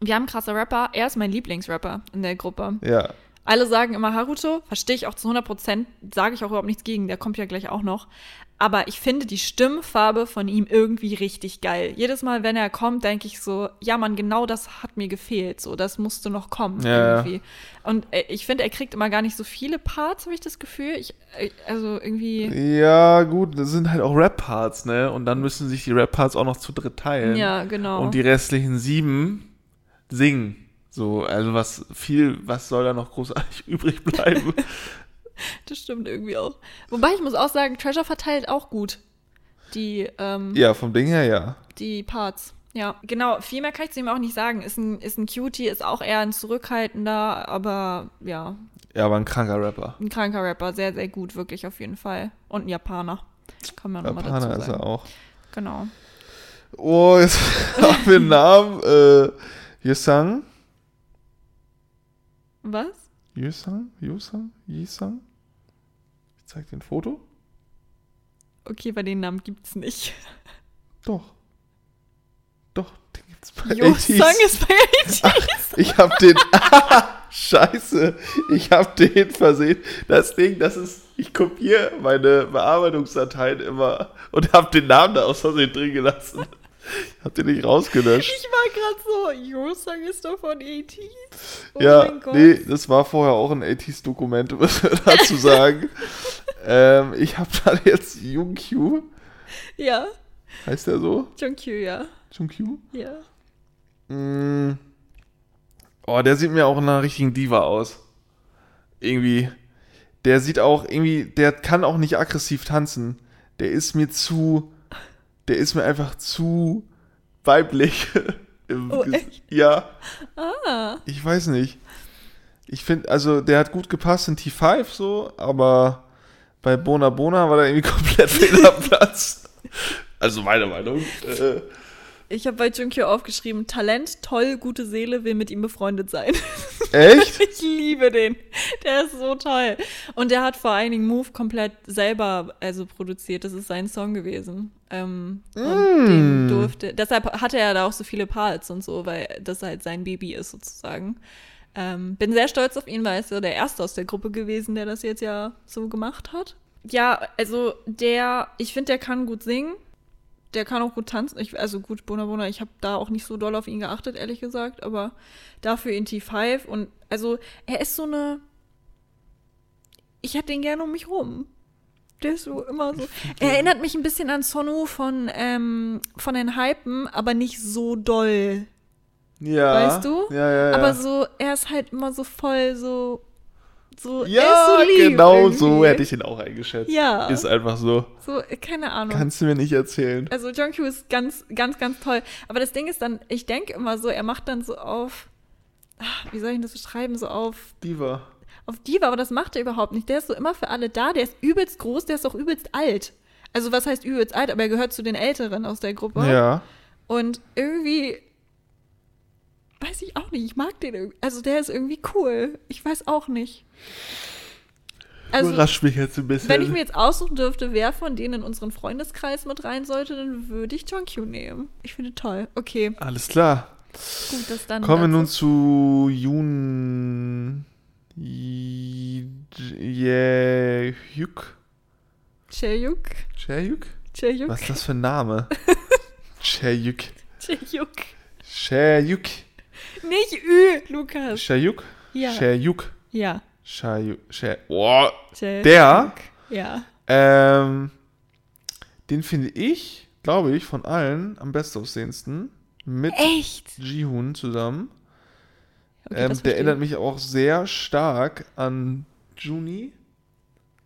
wir haben krasse Rapper. Er ist mein Lieblingsrapper in der Gruppe. Ja. Alle sagen immer Haruto, verstehe ich auch zu 100 Prozent, sage ich auch überhaupt nichts gegen, der kommt ja gleich auch noch. Aber ich finde die Stimmfarbe von ihm irgendwie richtig geil. Jedes Mal, wenn er kommt, denke ich so, ja Mann, genau das hat mir gefehlt. So, das musste noch kommen Ja, irgendwie. Und äh, ich finde, er kriegt immer gar nicht so viele Parts, habe ich das Gefühl. Ich, äh, also irgendwie. Ja, gut, das sind halt auch Rap-Parts, ne? Und dann müssen sich die Rap-Parts auch noch zu dritt teilen. Ja, genau. Und die restlichen sieben singen. So, also was viel, was soll da noch großartig *laughs* übrig bleiben? *laughs* *laughs* Das stimmt irgendwie auch. Wobei ich muss auch sagen, Treasure verteilt auch gut die, ähm, ja, vom Ding her ja. die Parts. Ja, genau. Viel mehr kann ich zu ihm auch nicht sagen. Ist ein, ist ein Cutie, ist auch eher ein zurückhaltender, aber ja, Ja, aber ein kranker Rapper. ein kranker Rapper. Sehr, sehr gut, wirklich auf jeden Fall. Und ein Japaner. Kann man nochmal dazu Japaner sagen. ist er auch. Genau. Oh, jetzt *laughs* haben wir einen Namen. Äh, Yusang? Was? Yusang? Yusang? Yisang? Zeig dir ein Foto. Okay, bei den Namen gibt's nicht. Doch. Doch, den gibt's bei Josang 80s. ist bei 80s. *laughs* Ich hab den. *laughs* Scheiße. Ich hab den versehen. Das Ding, das ist. Ich kopiere meine Bearbeitungsdateien immer und hab den Namen da aus Versehen drin gelassen. Ich hab den nicht rausgelöscht. Ich war gerade so, Josang ist doch von 80s. Oh ja, mein Gott. nee, das war vorher auch ein 80s-Dokument, muss *laughs* man dazu sagen. *laughs* ähm, ich hab dann jetzt Jungkyu. Ja, Heißt der so? Jungkyu, ja. Jungkyu? Ja. Mm. Oh, der sieht mir auch nach einer richtigen Diva aus. Irgendwie. Der sieht auch irgendwie, der kann auch nicht aggressiv tanzen. Der ist mir zu, der ist mir einfach zu weiblich. *laughs* Im Oh, echt? Ja, Ah. ich weiß nicht. Ich finde, also der hat gut gepasst in T5 so, aber bei Bona Bona war der irgendwie *laughs* komplett fehl am Platz. Also meine Meinung. Äh, Ich habe bei Junkyo aufgeschrieben, Talent, toll, gute Seele, will mit ihm befreundet sein. *laughs* echt? *laughs* Ich liebe den. Der ist so toll. Und der hat vor allen Dingen Move komplett selber also produziert. Das ist sein Song gewesen. Ähm, und Mm. den durfte. Deshalb hatte er da auch so viele Parts und so, weil das halt sein Baby ist sozusagen. Ähm, bin sehr stolz auf ihn, weil er ist ja der Erste aus der Gruppe gewesen, der das jetzt ja so gemacht hat. Ja, also der, ich finde, der kann gut singen. Der kann auch gut tanzen. Ich, also gut, Bona Bona, ich habe da auch nicht so doll auf ihn geachtet, ehrlich gesagt, aber dafür in T5 und also er ist so eine. Ich hätte den gerne um mich rum. Der ist so immer so. *laughs* Er erinnert mich ein bisschen an Sonu von, ähm, von den Hypen, aber nicht so doll. Ja. Weißt du? Ja, ja, ja. Aber so, er ist halt immer so voll so. So Ja, so genau irgendwie. so hätte ich ihn auch eingeschätzt. Ja. Ist einfach so. So, keine Ahnung. Kannst du mir nicht erzählen. Also Jungkook ist ganz, ganz, ganz toll. Aber das Ding ist dann, ich denke immer so, er macht dann so auf, ah, wie soll ich das beschreiben, so auf, Diva. auf Diva, aber das macht er überhaupt nicht. Der ist so immer für alle da, der ist übelst groß, der ist auch übelst alt. Also was heißt übelst alt, aber er gehört zu den Älteren aus der Gruppe. Ja. Und irgendwie, weiß ich auch nicht, ich mag den irgendwie. Also der ist irgendwie cool. Ich weiß auch nicht. Also, Überrascht mich jetzt ein bisschen. wenn ich mir jetzt aussuchen dürfte, wer von denen in unseren Freundeskreis mit rein sollte, dann würde ich Jungkook nehmen. Ich finde toll. Okay, Alles klar. gut, das dann. Kommen wir nun zu Jun. Jaehyuk. Chaehyuk. Jaehyuk? Chaehyuk. Was ist das für ein Name? *laughs* Jaehyuk. Chaehyuk. Jaehyuk. Nicht Ü, Lukas. Jaehyuk? Ja. Jaehyuk. Ja. Jae- Boah. Chaehyuk. Der? Ja. Ähm, den finde ich, glaube ich, von allen am bestaussehendsten. Mit Echt? Jihoon zusammen. Okay, ähm, der erinnert mich auch sehr stark an Juni.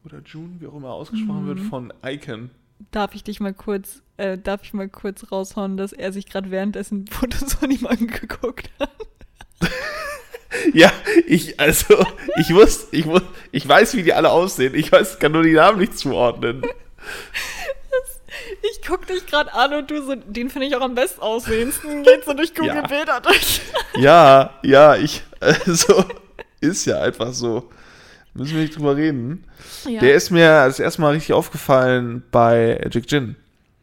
Oder June, wie auch immer ausgesprochen Mhm. wird, von Icon. Darf ich dich mal kurz, äh, darf ich mal kurz raushauen, dass er sich gerade währenddessen Fotos von ihm angeguckt hat? *laughs* Ja, ich, also, ich wusste, ich wusste, ich weiß, wie die alle aussehen. Ich weiß, kann nur die Namen nicht zuordnen. Ich guck dich gerade an und du so, den finde ich auch am besten aussehendsten. Geht so durch Google Ja. Bilder durch. Ja, ja, ich, also, ist ja einfach so. Müssen wir nicht drüber reden. Ja. Der ist mir das erste Mal richtig aufgefallen bei Jack Jin.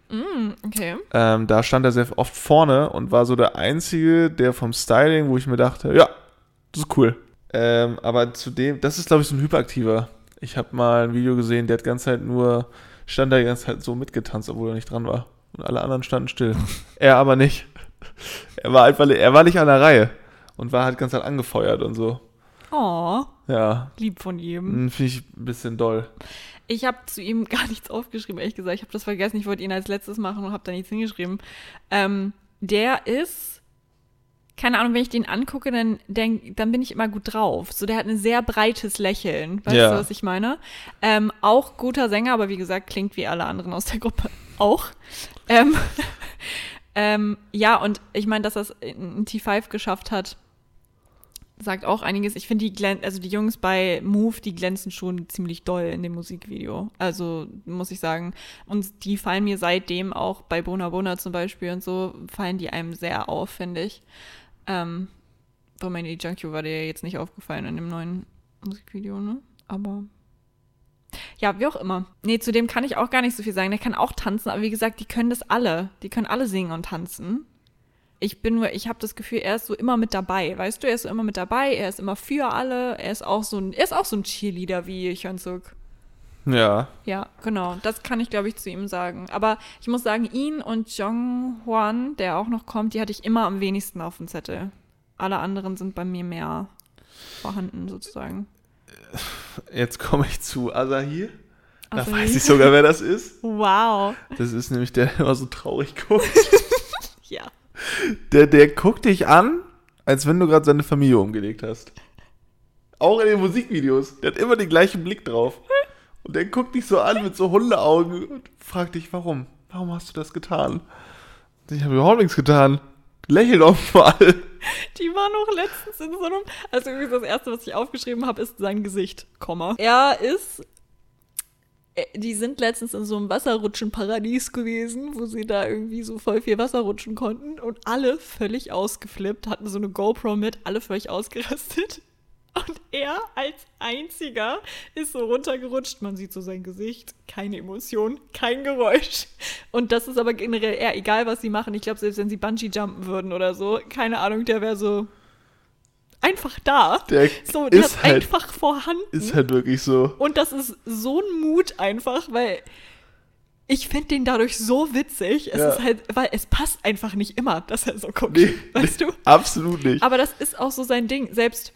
Mm, okay. Ähm, da stand er sehr oft vorne und war so der Einzige, der vom Styling, wo ich mir dachte, ja, das ist cool. Ähm, aber zudem, das ist glaube ich so ein Hyperaktiver. Ich habe mal ein Video gesehen, der hat ganze Zeit nur, stand da die ganze Zeit so mitgetanzt, obwohl er nicht dran war. Und alle anderen standen still. *laughs* er aber nicht. Er war einfach, er war nicht an der Reihe und war halt ganz halt angefeuert und so. Oh, Ja, lieb von ihm. finde ich ein bisschen doll. Ich habe zu ihm *laughs* gar nichts aufgeschrieben, ehrlich gesagt. Ich habe das vergessen. Ich wollte ihn als letztes machen und habe da nichts hingeschrieben. Ähm, der ist, keine Ahnung, wenn ich den angucke, dann, denk, dann bin ich immer gut drauf. So, der hat ein sehr breites Lächeln. Weißt Ja. du, was ich meine? Ähm, auch guter Sänger, aber wie gesagt, klingt wie alle anderen aus der Gruppe *laughs* auch. Ähm, *laughs* ähm, ja, und ich meine, dass es in T5 geschafft hat, sagt auch einiges. Ich finde die glän also die Jungs bei Move, die glänzen schon ziemlich doll in dem Musikvideo. Also muss ich sagen. Und die fallen mir seitdem auch bei Bona Bona zum Beispiel und so, fallen die einem sehr auf, finde ich. Ähm, Romani Junkie war dir jetzt nicht aufgefallen in dem neuen Musikvideo, ne? Aber. Ja, wie auch immer. Nee, zu dem kann ich auch gar nicht so viel sagen. Der kann auch tanzen, aber wie gesagt, die können das alle. Die können alle singen und tanzen. Ich bin nur, ich habe das Gefühl, er ist so immer mit dabei, weißt du? Er ist so immer mit dabei, er ist immer für alle, er ist auch so ein, er ist auch so ein Cheerleader wie Hyunsuk. Ja, Ja, genau. Das kann ich, glaube ich, zu ihm sagen. Aber ich muss sagen, ihn und Jong Hwan, der auch noch kommt, die hatte ich immer am wenigsten auf dem Zettel. Alle anderen sind bei mir mehr vorhanden, sozusagen. jetzt komme ich zu Asahi. Da Asahi. weiß ich sogar, wer das ist. *laughs* Wow. Das ist nämlich der, der immer so traurig guckt. *laughs* Ja. Der, der guckt dich an, als wenn du gerade seine Familie umgelegt hast. Auch in den Musikvideos. Der hat immer den gleichen Blick drauf. Und der guckt dich so an mit so Hundeaugen und fragt dich, warum? Warum hast du das getan? Ich habe überhaupt nichts getan. Lächel doch mal. Die war noch letztens in so einem. Also irgendwie das erste, was ich aufgeschrieben habe, ist sein Gesicht. Komma. Er ist. Äh, Die sind letztens in so einem Wasserrutschenparadies gewesen, wo sie da irgendwie so voll viel Wasser rutschen konnten und alle völlig ausgeflippt, hatten so eine GoPro mit, alle völlig ausgerastet. *laughs* Und er als einziger ist so runtergerutscht. Man sieht so sein Gesicht, keine Emotion, kein Geräusch. Und das ist aber generell eher egal, was sie machen. Ich glaube, selbst wenn sie Bungee jumpen würden oder so, keine Ahnung, der wäre so einfach da. Der so, der ist ist halt, einfach vorhanden. ist halt wirklich so. Und das ist so ein Mut einfach, weil ich finde den dadurch so witzig. Es Ja. ist halt, weil es passt einfach nicht immer, dass er so guckt. Nee, *laughs* weißt nee, du? Absolut nicht. Aber das ist auch so sein Ding. Selbst,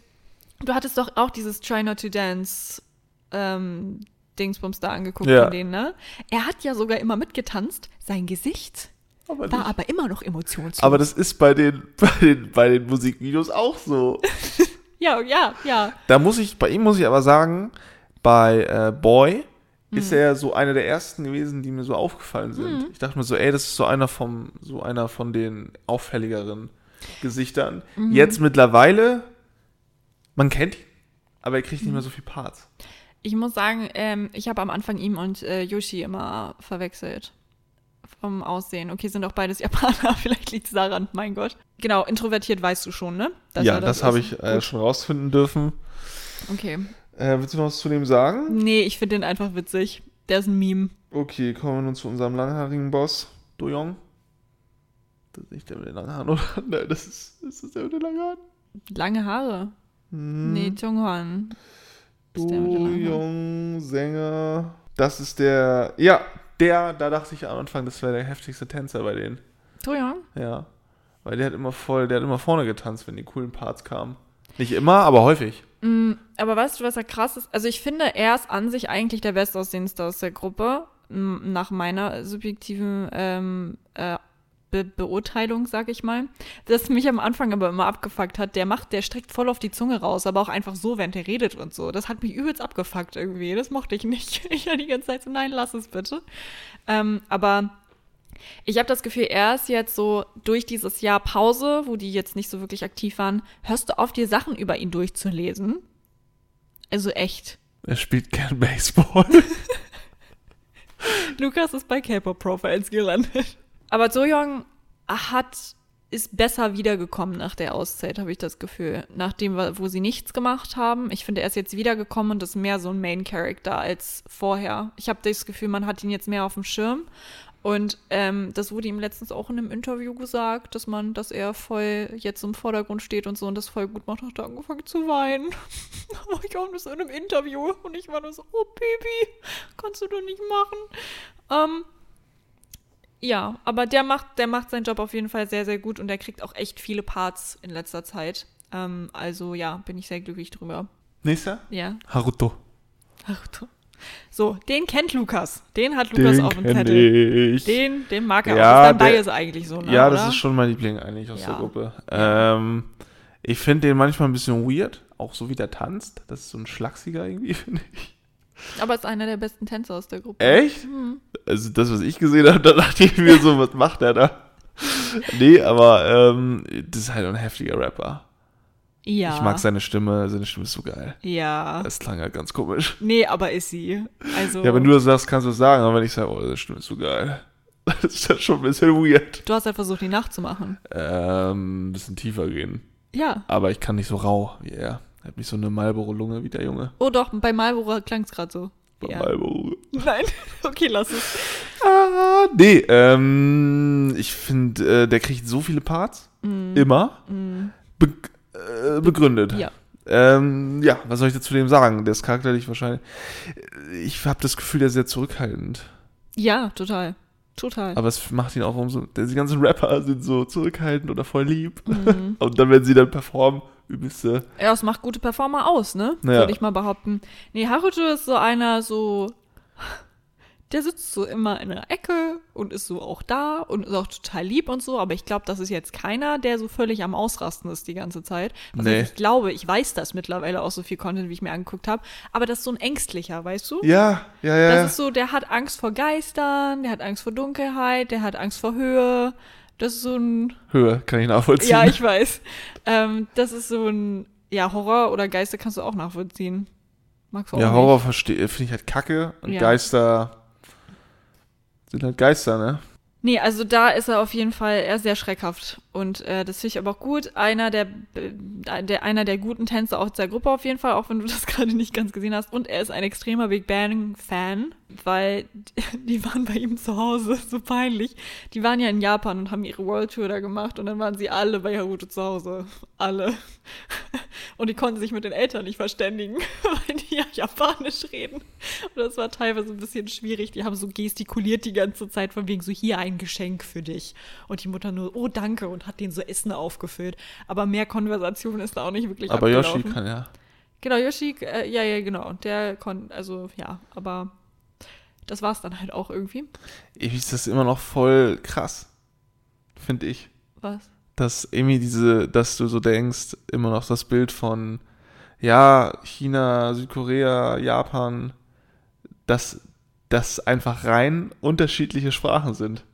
du hattest doch auch dieses Try Not to Dance ähm, Dingsbums da angeguckt Ja. von denen, ne? Er hat ja sogar immer mitgetanzt. Sein Gesicht aber, war nicht. aber immer noch emotionslos. aber das ist bei den, *laughs* bei, den, bei den Musikvideos auch so. *laughs* ja, ja, ja. Da muss ich, bei ihm muss ich aber sagen, bei äh, Boy ist er so einer der ersten gewesen, die mir so aufgefallen sind. Ich dachte mir so, ey, das ist so einer vom, so einer von den auffälligeren Gesichtern. Jetzt mittlerweile, man kennt ihn, aber er kriegt nicht mehr so viel Parts. Ich muss sagen, ähm, ich habe am Anfang ihn und äh, Yoshi immer verwechselt. Vom Aussehen. Okay, sind auch beides Japaner. *laughs* Vielleicht liegt es daran, mein Gott. Genau, introvertiert weißt du schon, ne? Dass ja, das, ist. habe ich äh, schon rausfinden dürfen. Okay. Äh, willst du noch was zu dem sagen? Nee, ich finde den einfach witzig. Der ist ein Meme. Okay, kommen wir nun zu unserem langhaarigen Boss, Doyong. Das ist nicht der mit den langen Haaren, oder? *laughs* Nein, das ist, ist das der mit den langen Haaren? Lange Haare. Hm. Nee, Jonghan. Doyong, Sänger. Das ist der. Ja, der, da dachte ich am Anfang, das wäre der heftigste Tänzer bei denen. Doyoung? Ja. Weil der hat immer voll, der hat immer vorne getanzt, wenn die coolen Parts kamen. Nicht immer, aber häufig. Mm, aber weißt du, was da krass ist? Also ich finde, er ist an sich eigentlich der Bestaussehendste aus der Gruppe, nach meiner subjektiven ähm, äh, Be Beurteilung, sag ich mal. Das mich am Anfang aber immer abgefuckt hat, der macht, der streckt voll auf die Zunge raus, aber auch einfach so, während er redet und so. Das hat mich übelst abgefuckt irgendwie. Das mochte ich nicht. *laughs* Ich war die ganze Zeit so, nein, lass es bitte. Ähm, aber Ich habe das Gefühl, er ist jetzt so durch dieses Jahr Pause, wo die jetzt nicht so wirklich aktiv waren, hörst du auf, dir Sachen über ihn durchzulesen. Also echt. Er spielt gern Baseball. *laughs* Lukas ist bei K-Pop Profiles gelandet. Aber Soyoung hat ist besser wiedergekommen nach der Auszeit, habe ich das Gefühl. Nachdem, wo sie nichts gemacht haben. Ich finde, er ist jetzt wiedergekommen und ist mehr so ein Main Character als vorher. Ich habe das Gefühl, man hat ihn jetzt mehr auf dem Schirm. Und ähm, das wurde ihm letztens auch in einem Interview gesagt, dass man, dass er voll jetzt im Vordergrund steht und so und das voll gut macht. Hat er angefangen zu weinen. *laughs* ich auch nur so in einem Interview und ich war nur so, oh Baby, kannst du doch nicht machen. Ähm, ja, aber der macht, der macht seinen Job auf jeden Fall sehr, sehr gut und der kriegt auch echt viele Parts in letzter Zeit. Ähm, also ja, bin ich sehr glücklich drüber. Nächster? Ja. Haruto. Haruto. So, den kennt Lukas. Den hat Lukas Den auf dem Zettel. ich. Den, den mag er Ja, auch. Das ist der- eigentlich so, ne? ja, das oder? ist schon mein Liebling eigentlich aus Ja. der Gruppe. Ähm, ich finde den manchmal ein bisschen weird, auch so wie der tanzt. Das ist so ein Schlachsiger irgendwie, *laughs* finde ich. Aber ist einer der besten Tänzer aus der Gruppe. Echt? Mhm. Also das, was ich gesehen habe, da dachte ich mir so, was macht der da? nee, aber ähm, das ist halt ein heftiger Rapper. Ja. Ich mag seine Stimme, seine Stimme ist so geil. Ja. Das klang halt ganz komisch. Nee, aber ist sie. Also. Ja, wenn du das sagst, kannst du es sagen, aber wenn ich sage, oh, seine Stimme ist so geil, *laughs* das ist ja schon ein bisschen weird. Du hast halt versucht, die nachzumachen. Ähm, ein bisschen tiefer gehen. Ja. Aber ich kann nicht so rau wie er. Er hat nicht so eine Marlboro-Lunge wie der Junge. Oh doch, bei Marlboro klang es gerade so. Bei Ja. Marlboro. Nein. *laughs* Okay, lass es. Ah, nee, ähm, ich finde, äh, der kriegt so viele Parts. Immer. Be äh, begründet. Ja. Ähm, ja, was soll ich dazu dem sagen? Der ist charakterlich wahrscheinlich. Ich habe das Gefühl, der ist sehr zurückhaltend. Ja, total. Total. Aber es macht ihn auch umso. Die ganzen Rapper sind so zurückhaltend oder voll lieb. Mhm. *laughs* Und dann, wenn sie dann performen, übelste. Ja, es macht gute Performer aus, ne? Ja. Würde ich mal behaupten. Nee, Haruto ist so einer, so. *laughs* Der sitzt so immer in der Ecke und ist so auch da und ist auch total lieb und so, aber ich glaube, das ist jetzt keiner, der so völlig am Ausrasten ist die ganze Zeit. Was Nee. ich glaube, ich weiß das mittlerweile auch so viel Content, wie ich mir angeguckt habe, aber das ist so ein ängstlicher, weißt du? Ja, ja, ja. Das ist so, der hat Angst vor Geistern, der hat Angst vor Dunkelheit, der hat Angst vor Höhe. Das ist so ein Höhe, kann ich nachvollziehen. ja, ich weiß. Ähm, das ist so ein, ja, Horror oder Geister kannst du auch nachvollziehen. Magst du auch Ja. Horror verstehe, finde ich halt kacke. Und Ja. Geister sind halt Geister, ne? Nee, also da ist er auf jeden Fall eher sehr schreckhaft. Und äh, das finde ich aber auch gut. Einer der, äh, der, einer der guten Tänzer aus der Gruppe auf jeden Fall, auch wenn du *laughs* das gerade nicht ganz gesehen hast. Und er ist ein extremer Big Bang-Fan, weil *laughs* die waren bei ihm zu Hause, *laughs* so peinlich. Die waren ja in Japan und haben ihre World Tour da gemacht und dann waren sie alle bei Haruto zu Hause. Alle. Und die konnten sich mit den Eltern nicht verständigen, weil die ja Japanisch reden. Und das war teilweise ein bisschen schwierig. Die haben so gestikuliert die ganze Zeit von wegen so hier ein Geschenk für dich. Und die Mutter nur, oh danke, und hat denen so Essen aufgefüllt. Aber mehr Konversation ist da auch nicht wirklich Aber Yoshi kann ja. Genau, Yoshi, äh, ja, ja, genau. Der konnte, also ja, aber das war's dann halt auch irgendwie. Irgendwie ist das immer noch voll krass. Finde ich. Was? Dass irgendwie diese, dass du so denkst, immer noch das Bild von, ja, China, Südkorea, Japan, dass das einfach rein unterschiedliche Sprachen sind.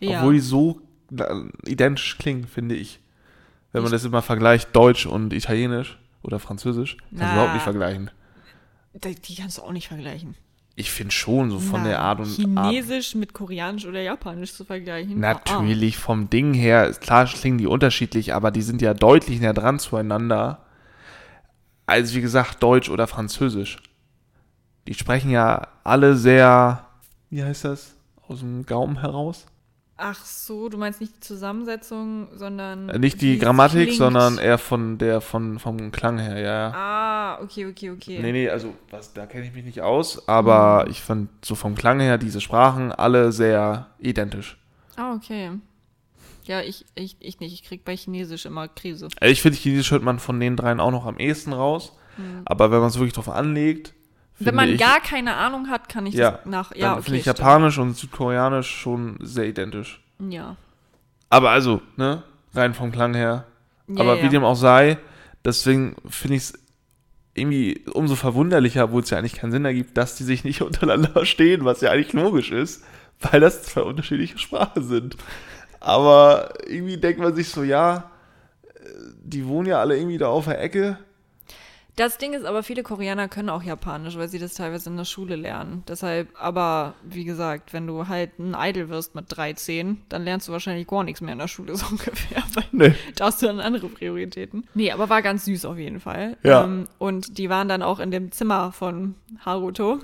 Ja. Obwohl die so äh, identisch klingen, finde ich. Wenn man Ich- das immer vergleicht, Deutsch und Italienisch oder Französisch, kannst du überhaupt nicht vergleichen. die, kannst du auch nicht vergleichen. Ich finde schon, so von Na, der Art und Art. Chinesisch mit Koreanisch oder Japanisch zu vergleichen. Natürlich, vom Ding her, klar klingen die unterschiedlich, aber die sind ja deutlich näher dran zueinander, als wie gesagt Deutsch oder Französisch. Die sprechen ja alle sehr, wie heißt das, aus dem Gaumen heraus? Ach so, du meinst nicht die Zusammensetzung, sondern. Äh, Nicht die Grammatik, sondern eher von der, von, vom Klang her, ja. Ah, okay, okay, okay. Nee, nee, also was, da kenne ich mich nicht aus, aber ich fand so vom Klang her diese Sprachen alle sehr identisch. Ah, okay. Ja, ich, ich, ich nicht. Ich krieg bei Chinesisch immer Krise. Also ich finde, Chinesisch hört man von den dreien auch noch am ehesten raus, aber wenn man es wirklich drauf anlegt, Wenn man ich, gar keine Ahnung hat, kann ich Ja, das nach. dann Ja, okay. finde ich stimmt. Japanisch und Südkoreanisch schon sehr identisch. Ja. Aber also, ne, rein vom Klang her. ja aber ja. wie dem auch sei, deswegen finde ich es irgendwie umso verwunderlicher, obwohl es ja eigentlich keinen Sinn ergibt, dass die sich nicht *laughs* untereinander verstehen, was ja eigentlich logisch ist, weil das zwei unterschiedliche Sprachen sind. Aber irgendwie denkt man sich so, ja, äh, die wohnen ja alle irgendwie da auf der Ecke. Das Ding ist aber, viele Koreaner können auch Japanisch, weil sie das teilweise in der Schule lernen. Deshalb, aber wie gesagt, wenn du halt ein Idol wirst mit 13, dann lernst du wahrscheinlich gar nichts mehr in der Schule, *laughs* so ungefähr. Weil Nee. da hast du dann andere Prioritäten. Nee, aber war ganz süß auf jeden Fall. Ja. Ähm, und die waren dann auch in dem Zimmer von Haruto.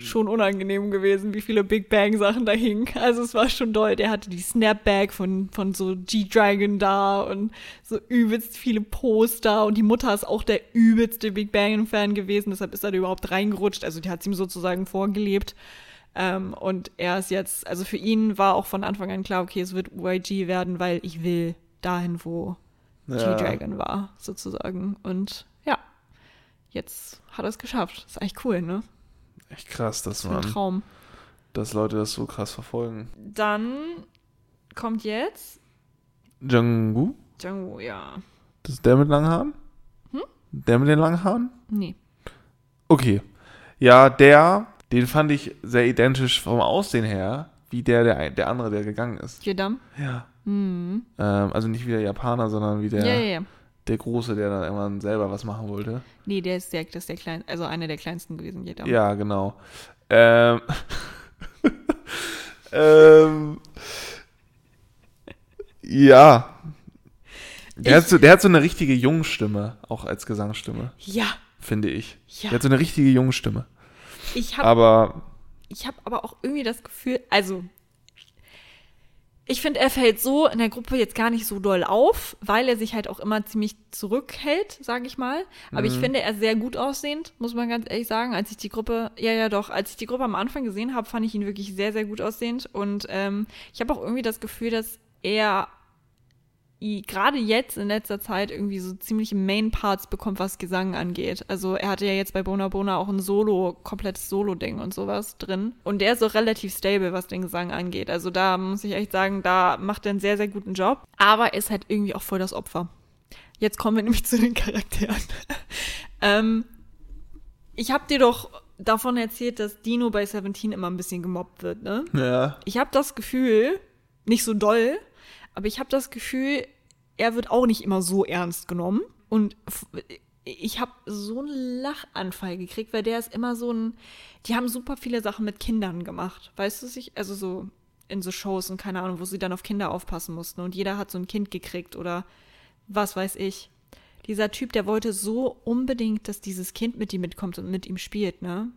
Schon unangenehm gewesen, wie viele Big Bang Sachen da hingen. Also es war schon doll. Der hatte die Snapback von, von so G-Dragon da und so übelst viele Poster. Und die Mutter ist auch der übelste Big Bang-Fan gewesen. Deshalb ist er da überhaupt reingerutscht. Also die hat es ihm sozusagen vorgelebt. Ähm, und er ist jetzt, also für ihn war auch von Anfang an klar, okay, es wird YG werden, weil ich will dahin, wo Ja. G-Dragon war, sozusagen. Und ja, jetzt hat er es geschafft. Ist eigentlich cool, ne? Echt krass, dass ein man, Traum. dass Leute das so krass verfolgen. Dann kommt jetzt Jungwoo, Jungwoo, ja. das ist der mit langen Haaren? Hm? Der mit den langen Haaren? Nee. Okay. Ja, der, den fand ich sehr identisch vom Aussehen her, wie der, der, ein- der andere, der gegangen ist. Jedam? Ja. Mhm. Ähm, also nicht wie der Japaner, sondern wie der, Ja, ja, ja. Der Große, der dann irgendwann selber was machen wollte. Nee, der ist der, das ist der klein, also einer der kleinsten gewesen, Jedam. Ja, genau. Ähm, *laughs* ähm, ja. Der hat, so, der hat so eine richtige Jungstimme, auch als Gesangsstimme, Ja, finde ich. Ja. Der hat so eine richtige Jungstimme. ich habe Aber ich habe aber auch irgendwie das Gefühl, also ich finde, er fällt so in der Gruppe jetzt gar nicht so doll auf, weil er sich halt auch immer ziemlich zurückhält, sage ich mal. Aber ich finde er sehr gut aussehend, muss man ganz ehrlich sagen. Als ich die Gruppe, ja, ja, doch, als ich die Gruppe am Anfang gesehen habe, fand ich ihn wirklich sehr, sehr gut aussehend. Und ähm, ich habe auch irgendwie das Gefühl, dass er gerade jetzt in letzter Zeit irgendwie so ziemliche Main-Parts bekommt, was Gesang angeht. Also er hatte ja jetzt bei Bona Bona auch ein Solo, komplettes Solo-Ding und sowas drin. Und der ist auch relativ stable, was den Gesang angeht. Also da muss ich echt sagen, da macht er einen sehr, sehr guten Job. Aber er ist halt irgendwie auch voll das Opfer. Jetzt kommen wir *laughs* nämlich zu den Charakteren. *laughs* ähm, ich habe dir doch davon erzählt, dass Dino bei Seventeen immer ein bisschen gemobbt wird, ne? ja, ich habe das Gefühl, nicht so doll, aber ich habe das Gefühl, er wird auch nicht immer so ernst genommen. Und ich habe so einen Lachanfall gekriegt, weil der ist immer so ein. Die haben super viele Sachen mit Kindern gemacht. Weißt du, sich, also so in so Shows und keine Ahnung, wo sie dann auf Kinder aufpassen mussten. Und jeder hat so ein Kind gekriegt oder was weiß ich. Dieser Typ, der wollte so unbedingt, dass dieses Kind mit ihm mitkommt und mit ihm spielt, ne?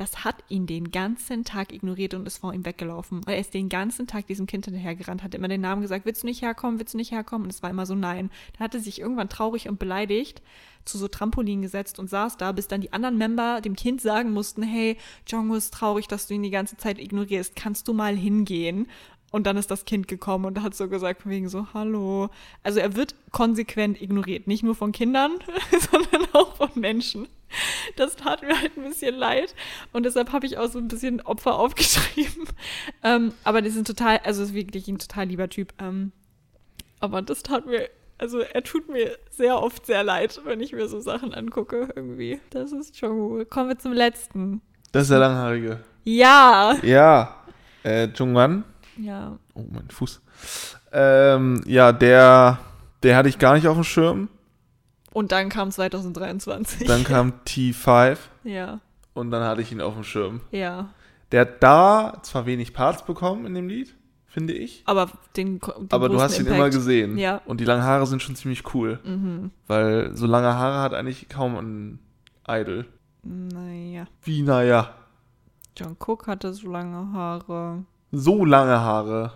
Das hat ihn den ganzen Tag ignoriert und ist vor ihm weggelaufen. Er ist den ganzen Tag diesem Kind hinterhergerannt, hat immer den Namen gesagt, willst du nicht herkommen, willst du nicht herkommen? Und es war immer so nein. Dann hat er sich irgendwann traurig und beleidigt zu so Trampolin gesetzt und saß da, bis dann die anderen Member dem Kind sagen mussten, hey, Jongwoo ist traurig, dass du ihn die ganze Zeit ignorierst. Kannst du mal hingehen? Und dann ist das Kind gekommen und hat so gesagt, wegen so, hallo. Also er wird konsequent ignoriert. Nicht nur von Kindern, *laughs* sondern auch von Menschen. *laughs* Das tat mir halt ein bisschen leid. Und deshalb habe ich auch so ein bisschen Opfer aufgeschrieben. *laughs* Ähm, aber die sind total, also ist wirklich ein total lieber Typ. Ähm, aber das tat mir, also er tut mir sehr oft sehr leid, wenn ich mir so Sachen angucke irgendwie. Das ist Jongwoo. Kommen wir zum letzten. das ist der Langhaarige. Ja. Ja, äh, Jungwan. Ja. Oh, mein Fuß. Ähm, ja, der, der hatte ich gar nicht auf dem Schirm. Und dann kam 2023. Dann kam T5 *laughs* ja, und dann hatte ich ihn auf dem Schirm. ja. Der hat da zwar wenig Parts bekommen in dem Lied, finde ich, Aber den, den aber du hast ihn Impact. immer gesehen. Ja. Und die langen Haare sind schon ziemlich cool, Mhm. weil so lange Haare hat eigentlich kaum ein Idol. Naja. Wie, naja, John Cook hatte so lange Haare. so lange Haare.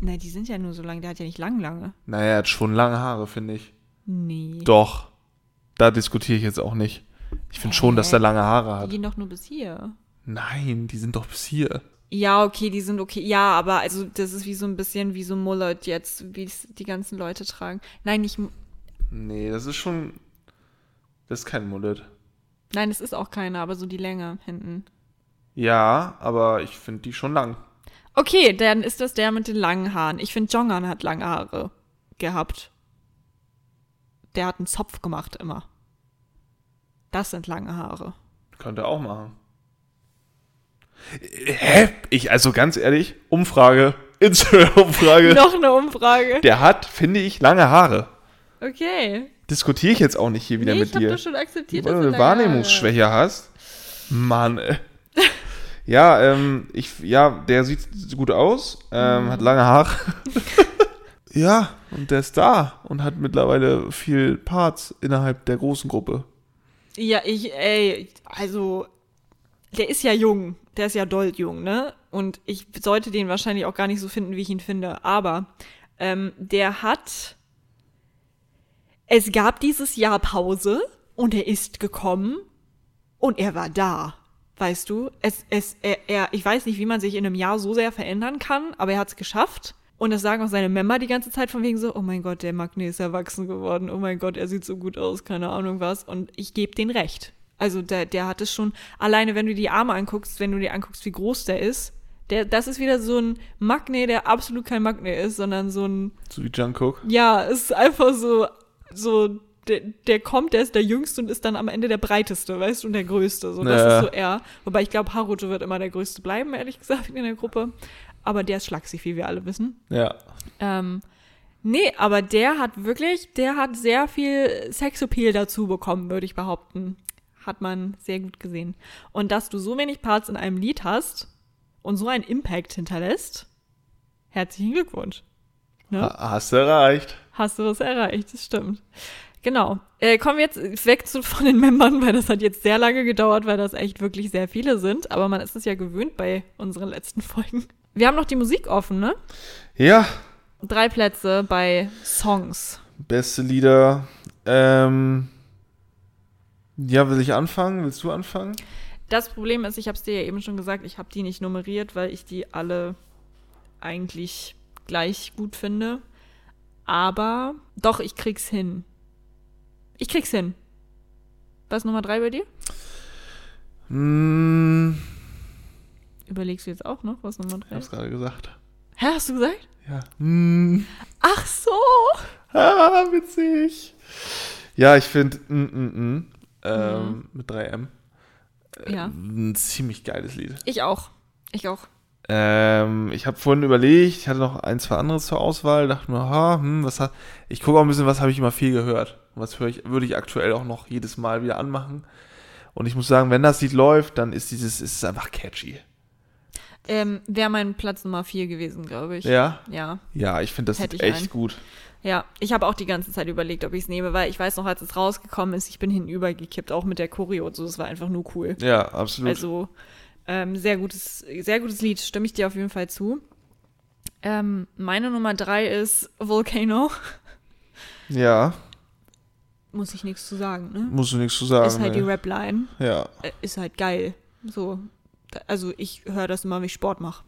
Na, die sind ja nur so lang, der hat ja nicht lang, lange. Naja, er hat schon lange Haare, finde ich. Nee. Doch. Da diskutiere ich jetzt auch nicht. Ich finde schon, dass er lange Haare Die hat. gehen doch nur bis hier. Nein, die sind doch bis hier. Ja, okay, die sind okay. Ja, aber also das ist wie so ein bisschen wie so ein Mullet jetzt, wie es die ganzen Leute tragen. Nein, nicht. Nee, das ist schon. Das ist kein Mullet. Nein, es ist auch keiner, aber so die Länge hinten. Ja, aber ich finde die schon lang. Okay, dann ist das der mit den langen Haaren. Ich finde, Jongan hat lange Haare gehabt. Der hat einen Zopf gemacht immer. Das sind lange Haare. Könnte er auch machen. Hä? Ich, also ganz ehrlich, Umfrage, *laughs* Instagram-Umfrage. Noch eine Umfrage. Der hat, finde ich, lange Haare. Okay. Diskutiere ich jetzt auch nicht hier wieder nee, mit ich habe dir. das schon akzeptiert, Weil dass du eine Wahrnehmungsschwäche hast. Mann, ey. Ja, ähm, ich, ja, der sieht gut aus, ähm, Mhm. hat lange Haare. *laughs* ja, und der ist da und hat mittlerweile viel Parts innerhalb der großen Gruppe. Ja, ich, ey, also, der ist ja jung. Der ist ja doll jung, ne? Und ich sollte den wahrscheinlich auch gar nicht so finden, wie ich ihn finde. Aber ähm, der hat. Es gab dieses Jahr Pause und er ist gekommen und er war da. Weißt du? Es, es, er, er, ich weiß nicht, wie man sich in einem Jahr so sehr verändern kann, aber er hat es geschafft. Und das sagen auch seine Member die ganze Zeit von wegen so, oh mein Gott, der Magne ist erwachsen geworden, oh mein Gott, er sieht so gut aus, keine Ahnung was. Und ich gebe den recht. Also der, der hat es schon, alleine wenn du die Arme anguckst, wenn du dir anguckst, wie groß der ist, der, das ist wieder so ein Magne, der absolut kein Magne ist, sondern so ein, So wie Jungkook. ja, es ist einfach so, so, der, der kommt, der ist der Jüngste und ist dann am Ende der Breiteste, weißt du, und der Größte. So, das Ja. ist so er. Wobei ich glaube, Haruto wird immer der Größte bleiben, ehrlich gesagt, in der Gruppe. Aber der ist schlaksig, wie wir alle wissen. Ja. Ähm, nee, aber der hat wirklich, der hat sehr viel Sexappeal dazu bekommen, würde ich behaupten. Hat man sehr gut gesehen. Und dass du so wenig Parts in einem Lied hast und so einen Impact hinterlässt, herzlichen Glückwunsch. Ne? Ha- Hast du erreicht. Hast du was erreicht, das stimmt. Genau. Äh, kommen wir jetzt weg zu, von den Membern, weil das hat jetzt sehr lange gedauert, weil das echt wirklich sehr viele sind. Aber man ist es ja gewöhnt bei unseren letzten Folgen. Wir haben noch die Musik offen, ne? Ja, Drei Plätze bei Songs. beste Lieder. Ähm, ja, will ich anfangen? Willst du anfangen? Das Problem ist, ich habe es dir ja eben schon gesagt, ich habe die nicht nummeriert, weil ich die alle eigentlich gleich gut finde. Aber doch, ich krieg's hin. Ich krieg's hin. Was ist Nummer drei bei dir? Hm, Überlegst du jetzt auch noch, was Nummer ich drei hab's ist? gerade gesagt. Hä, hast du gesagt? Ja. Hm. Ach so. Ah, witzig. Ja, ich finde mm, mm, mm, ähm, mit 3M äh, Ja. ein ziemlich geiles Lied. Ich auch. Ich auch. Ähm, ich habe vorhin überlegt, ich hatte noch ein, zwei andere zur Auswahl, dachte mir, ha, hm, was hat, ich gucke auch ein bisschen, was habe ich immer viel gehört. Was höre ich, würde ich aktuell auch noch jedes Mal wieder anmachen. Und ich muss sagen, wenn das Lied läuft, dann ist dieses, ist es einfach catchy. Ähm, Wäre mein Platz Nummer vier gewesen, glaube ich. Ja? Ja. Ja, ich finde das ich echt einen. gut. Ja, ich habe auch die ganze Zeit überlegt, ob ich es nehme, weil ich weiß noch, als es rausgekommen ist, ich bin hinübergekippt, auch mit der Choreo und so, es war einfach nur cool. Ja, absolut. Also, ähm, sehr gutes, sehr gutes Lied, stimme ich dir auf jeden Fall zu. Ähm, meine Nummer drei ist Volcano. *laughs* ja, Muss ich nichts zu sagen, ne? musst du nichts zu sagen. ist halt die ne? Rap-Line. Ja. Äh, ist halt geil. So. Also ich höre das immer, wenn ich Sport mache.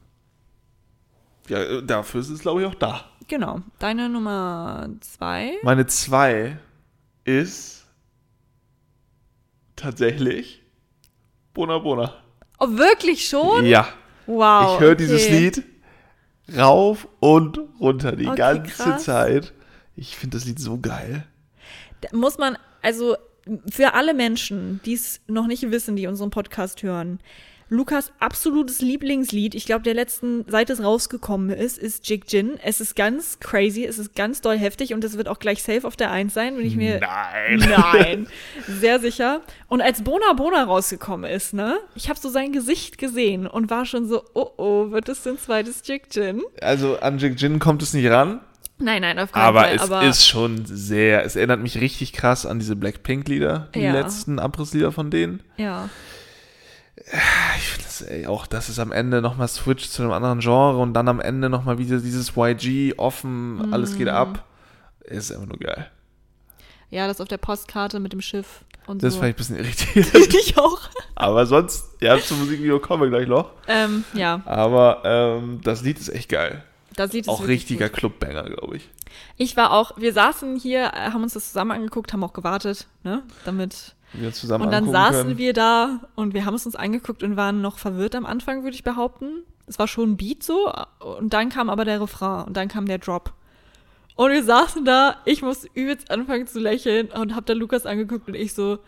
ja, äh, dafür ist es, glaube ich, auch da. Genau. Deine Nummer zwei. Meine zwei ist tatsächlich Bona Bona. Oh, wirklich schon? Ja. Wow. ich höre okay. dieses Lied rauf und runter die Okay, ganze krass. Zeit. Ich finde das Lied so geil. Da muss man, also für alle Menschen, die es noch nicht wissen, die unseren Podcast hören, Lukas absolutes Lieblingslied, ich glaube, der letzten, seit es rausgekommen ist, ist Jig Jin. Es ist ganz crazy, es ist ganz doll heftig und es wird auch gleich safe auf der Eins sein, wenn ich mir. Nein. *laughs* Nein, *laughs* sehr sicher. Und als Bona Bona rausgekommen ist, ne, ich habe so sein Gesicht gesehen und war schon so, oh oh, wird es ein zweites Jig Jin? Also an Jig Jin kommt es nicht ran, Nein, nein, auf keinen aber Fall. es aber ist schon sehr, es erinnert mich richtig krass an diese Blackpink-Lieder, die Ja. letzten Abrisslieder von denen. ja. Ich finde das, ey, auch, dass es am Ende nochmal switcht zu einem anderen Genre und dann am Ende nochmal wieder dieses YG offen, alles Mhm. geht ab. Ist einfach nur geil. Ja, das auf der Postkarte mit dem Schiff und Das so. fand ich ein bisschen *laughs* irritierend. ich auch. Aber sonst, ja, zum Musikvideo kommen wir gleich noch. Ähm, ja, Aber ähm, das Lied ist echt geil. da sieht es Auch richtiger Gut. Clubbanger, glaube ich. Ich war auch, wir saßen hier, äh, haben uns das zusammen angeguckt, haben auch gewartet, ne, damit. Wir zusammen Und dann saßen können. wir da und wir haben es uns angeguckt und waren noch verwirrt am Anfang, würde ich behaupten. Es war schon ein Beat so und dann kam aber der Refrain und dann kam der Drop. Und wir saßen da, ich musste übelst anfangen zu lächeln und hab da Lukas angeguckt und ich so,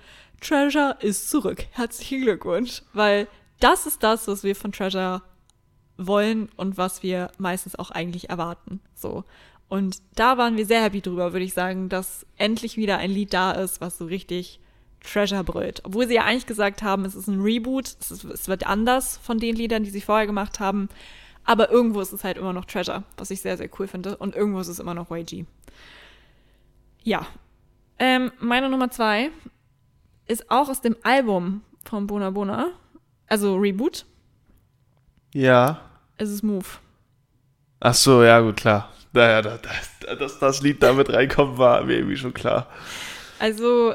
Treasure ist zurück. Herzlichen Glückwunsch. Weil das ist das, was wir von Treasure wollen und was wir meistens auch eigentlich erwarten. So. Und da waren wir sehr happy drüber, würde ich sagen, dass endlich wieder ein Lied da ist, was so richtig Treasure brüllt. Obwohl sie ja eigentlich gesagt haben, es ist ein Reboot, es, ist, es wird anders von den Liedern, die sie vorher gemacht haben. Aber irgendwo ist es halt immer noch Treasure, was ich sehr, sehr cool finde. Und irgendwo ist es immer noch YG. Ja. Ähm, meine Nummer zwei ist auch aus dem Album von Bona Bona. Also Reboot. Ja. Es ist Move. Ach so, ja, gut, klar. Naja, dass das, das, das Lied damit reinkommt, war mir irgendwie schon klar. Also,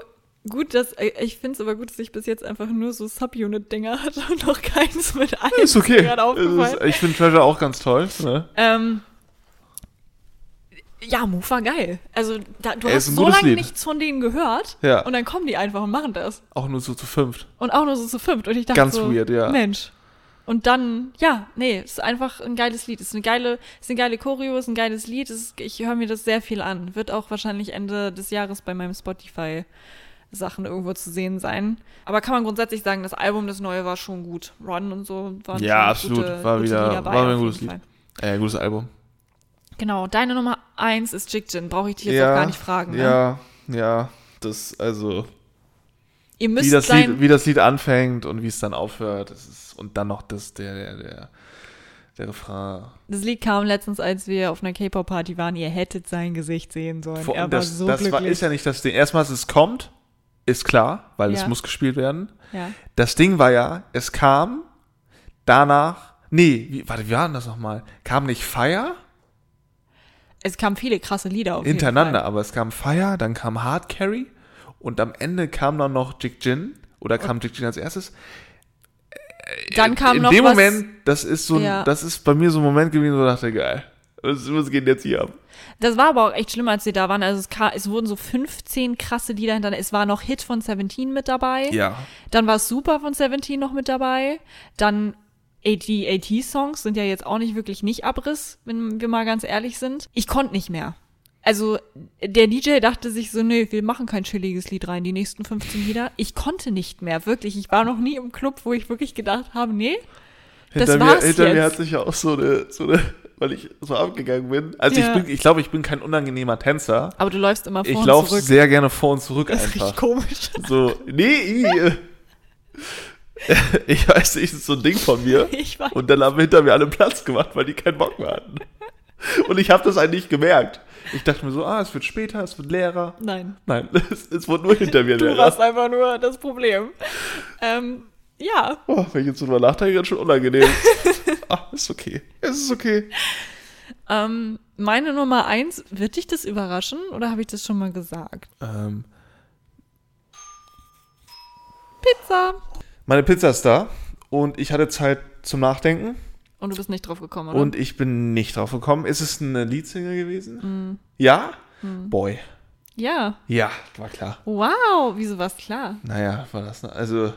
gut, dass ich finde es aber gut, dass ich bis jetzt einfach nur so Subunit-Dinger hatte und noch keins mit allen. Ist okay. Ist, ich finde Treasure auch ganz toll. Ne? Ähm, ja, Move war geil. Also, da, du hast so lange nichts von denen gehört ja. und dann kommen die einfach und machen das. Auch nur so zu fünft. Und auch nur so zu fünft. Und ich dachte Ganz so, weird, ja. Mensch. Und dann, ja, nee, es ist einfach ein geiles Lied. Es ist eine geile, ist eine geile Choreo, ist ein geiles Lied. Ist, ich höre mir das sehr viel an. Wird auch wahrscheinlich Ende des Jahres bei meinem Spotify Sachen irgendwo zu sehen sein. Aber kann man grundsätzlich sagen, das Album, das neue, war schon gut. Run und so waren Ja, absolut. Gute, war gute wieder, war ein gutes Lied. Äh, gutes Album. Genau, deine Nummer eins ist Jin. Brauche ich dich jetzt ja, auch gar nicht fragen. Ne? Ja, ja, das, also. Ihr müsst wie das, Lied, wie das Lied anfängt und wie es dann aufhört. Ist, und dann noch das, der, der, der, der Refrain. Das Lied kam letztens, als wir auf einer K-Pop-Party waren. Ihr hättet sein Gesicht sehen sollen. Vor, er das, war so das glücklich. War, ist ja nicht das Ding. Erstmal, es kommt, ist klar, weil Ja. es muss gespielt werden. Ja. Das Ding war ja, es kam danach. Nee, wie, warte, wie war denn das nochmal? Kam nicht Fire Es kamen viele krasse Lieder auf hintereinander, aber es kam Fire, dann kam Hard Carry und am Ende kam dann noch Jig Jin oder kam Jig Jin als erstes. Dann kam In noch dem was, Moment, das ist so, Ja. das ist bei mir so ein Moment gewesen, wo ich dachte, geil, was, was geht jetzt hier ab? Das war aber auch echt schlimm, als sie da waren. Also es, kam, es wurden so 15 krasse Lieder hintereinander. Es war noch Hit von Seventeen mit dabei. Ja, Dann war Super von Seventeen noch mit dabei. Dann die AT-Songs sind ja jetzt auch nicht wirklich nicht Abriss, wenn wir mal ganz ehrlich sind. Ich konnte nicht mehr. Also der DJ dachte sich so, nee, wir machen kein chilliges Lied rein, die nächsten 15 Lieder. Ich konnte nicht mehr, wirklich. Ich war noch nie im Club, wo ich wirklich gedacht habe, nee, Das hinter, mir, war's hinter mir jetzt. hat sich ja auch so eine, so eine, weil ich so abgegangen bin. Also Ja. ich bin, ich glaube, ich bin kein unangenehmer Tänzer. aber du läufst immer vor Ich und laufe zurück. sehr gerne vor und zurück das ist einfach. richtig komisch. So, nee, *laughs* ich weiß nicht, das ist so ein Ding von mir. Ich weiß. Und dann haben hinter mir alle Platz gemacht, weil die keinen Bock mehr hatten. Und ich habe das eigentlich nicht gemerkt. Ich dachte mir so, ah, es wird später, es wird leerer. Nein. Nein, *laughs* es, es wurde nur hinter mir Du leerer. warst einfach nur das Problem. Ähm, ja, Oh, wenn ich jetzt drüber nachdenke, ist schon unangenehm. *laughs* ah, ist okay. Es ist okay. ähm, meine Nummer eins, wird dich das überraschen oder habe ich das schon mal gesagt? Ähm, Pizza. meine Pizza ist da und ich hatte Zeit zum Nachdenken Und du bist nicht drauf gekommen, oder? und ich bin nicht drauf gekommen. Ist es eine Leadsinger gewesen? Mhm. Ja? Boy. ja. Ja, war klar. Wow, wieso war's klar? Naja, war das. Also,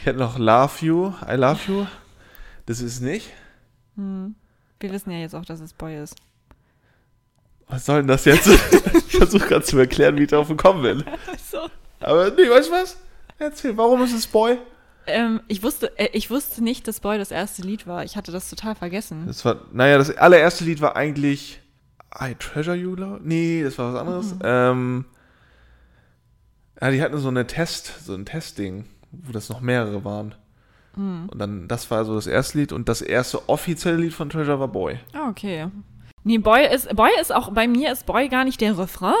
ich hätte noch Love You, I Love You. Das ist nicht. Wir wissen ja jetzt auch, dass es Boy ist. Was soll denn das jetzt? *laughs* ich versuche gerade zu erklären, wie ich drauf gekommen bin. *laughs* So. Aber nee, weißt du was? Erzähl, warum ist es Boy? Ähm, ich wusste, äh, ich wusste nicht, dass Boy das erste Lied war. Ich hatte das total vergessen. Das war, naja, das allererste Lied war eigentlich I Treasure You, glaub- Nee, das war was anderes. Ähm, ja, die hatten so eine Test, so ein Testding, wo das noch mehrere waren. Und dann, das war so das erste Lied und das erste offizielle Lied von Treasure war Boy. Ah, okay. Nee, Boy ist, Boy ist auch, bei mir ist Boy gar nicht der Refrain,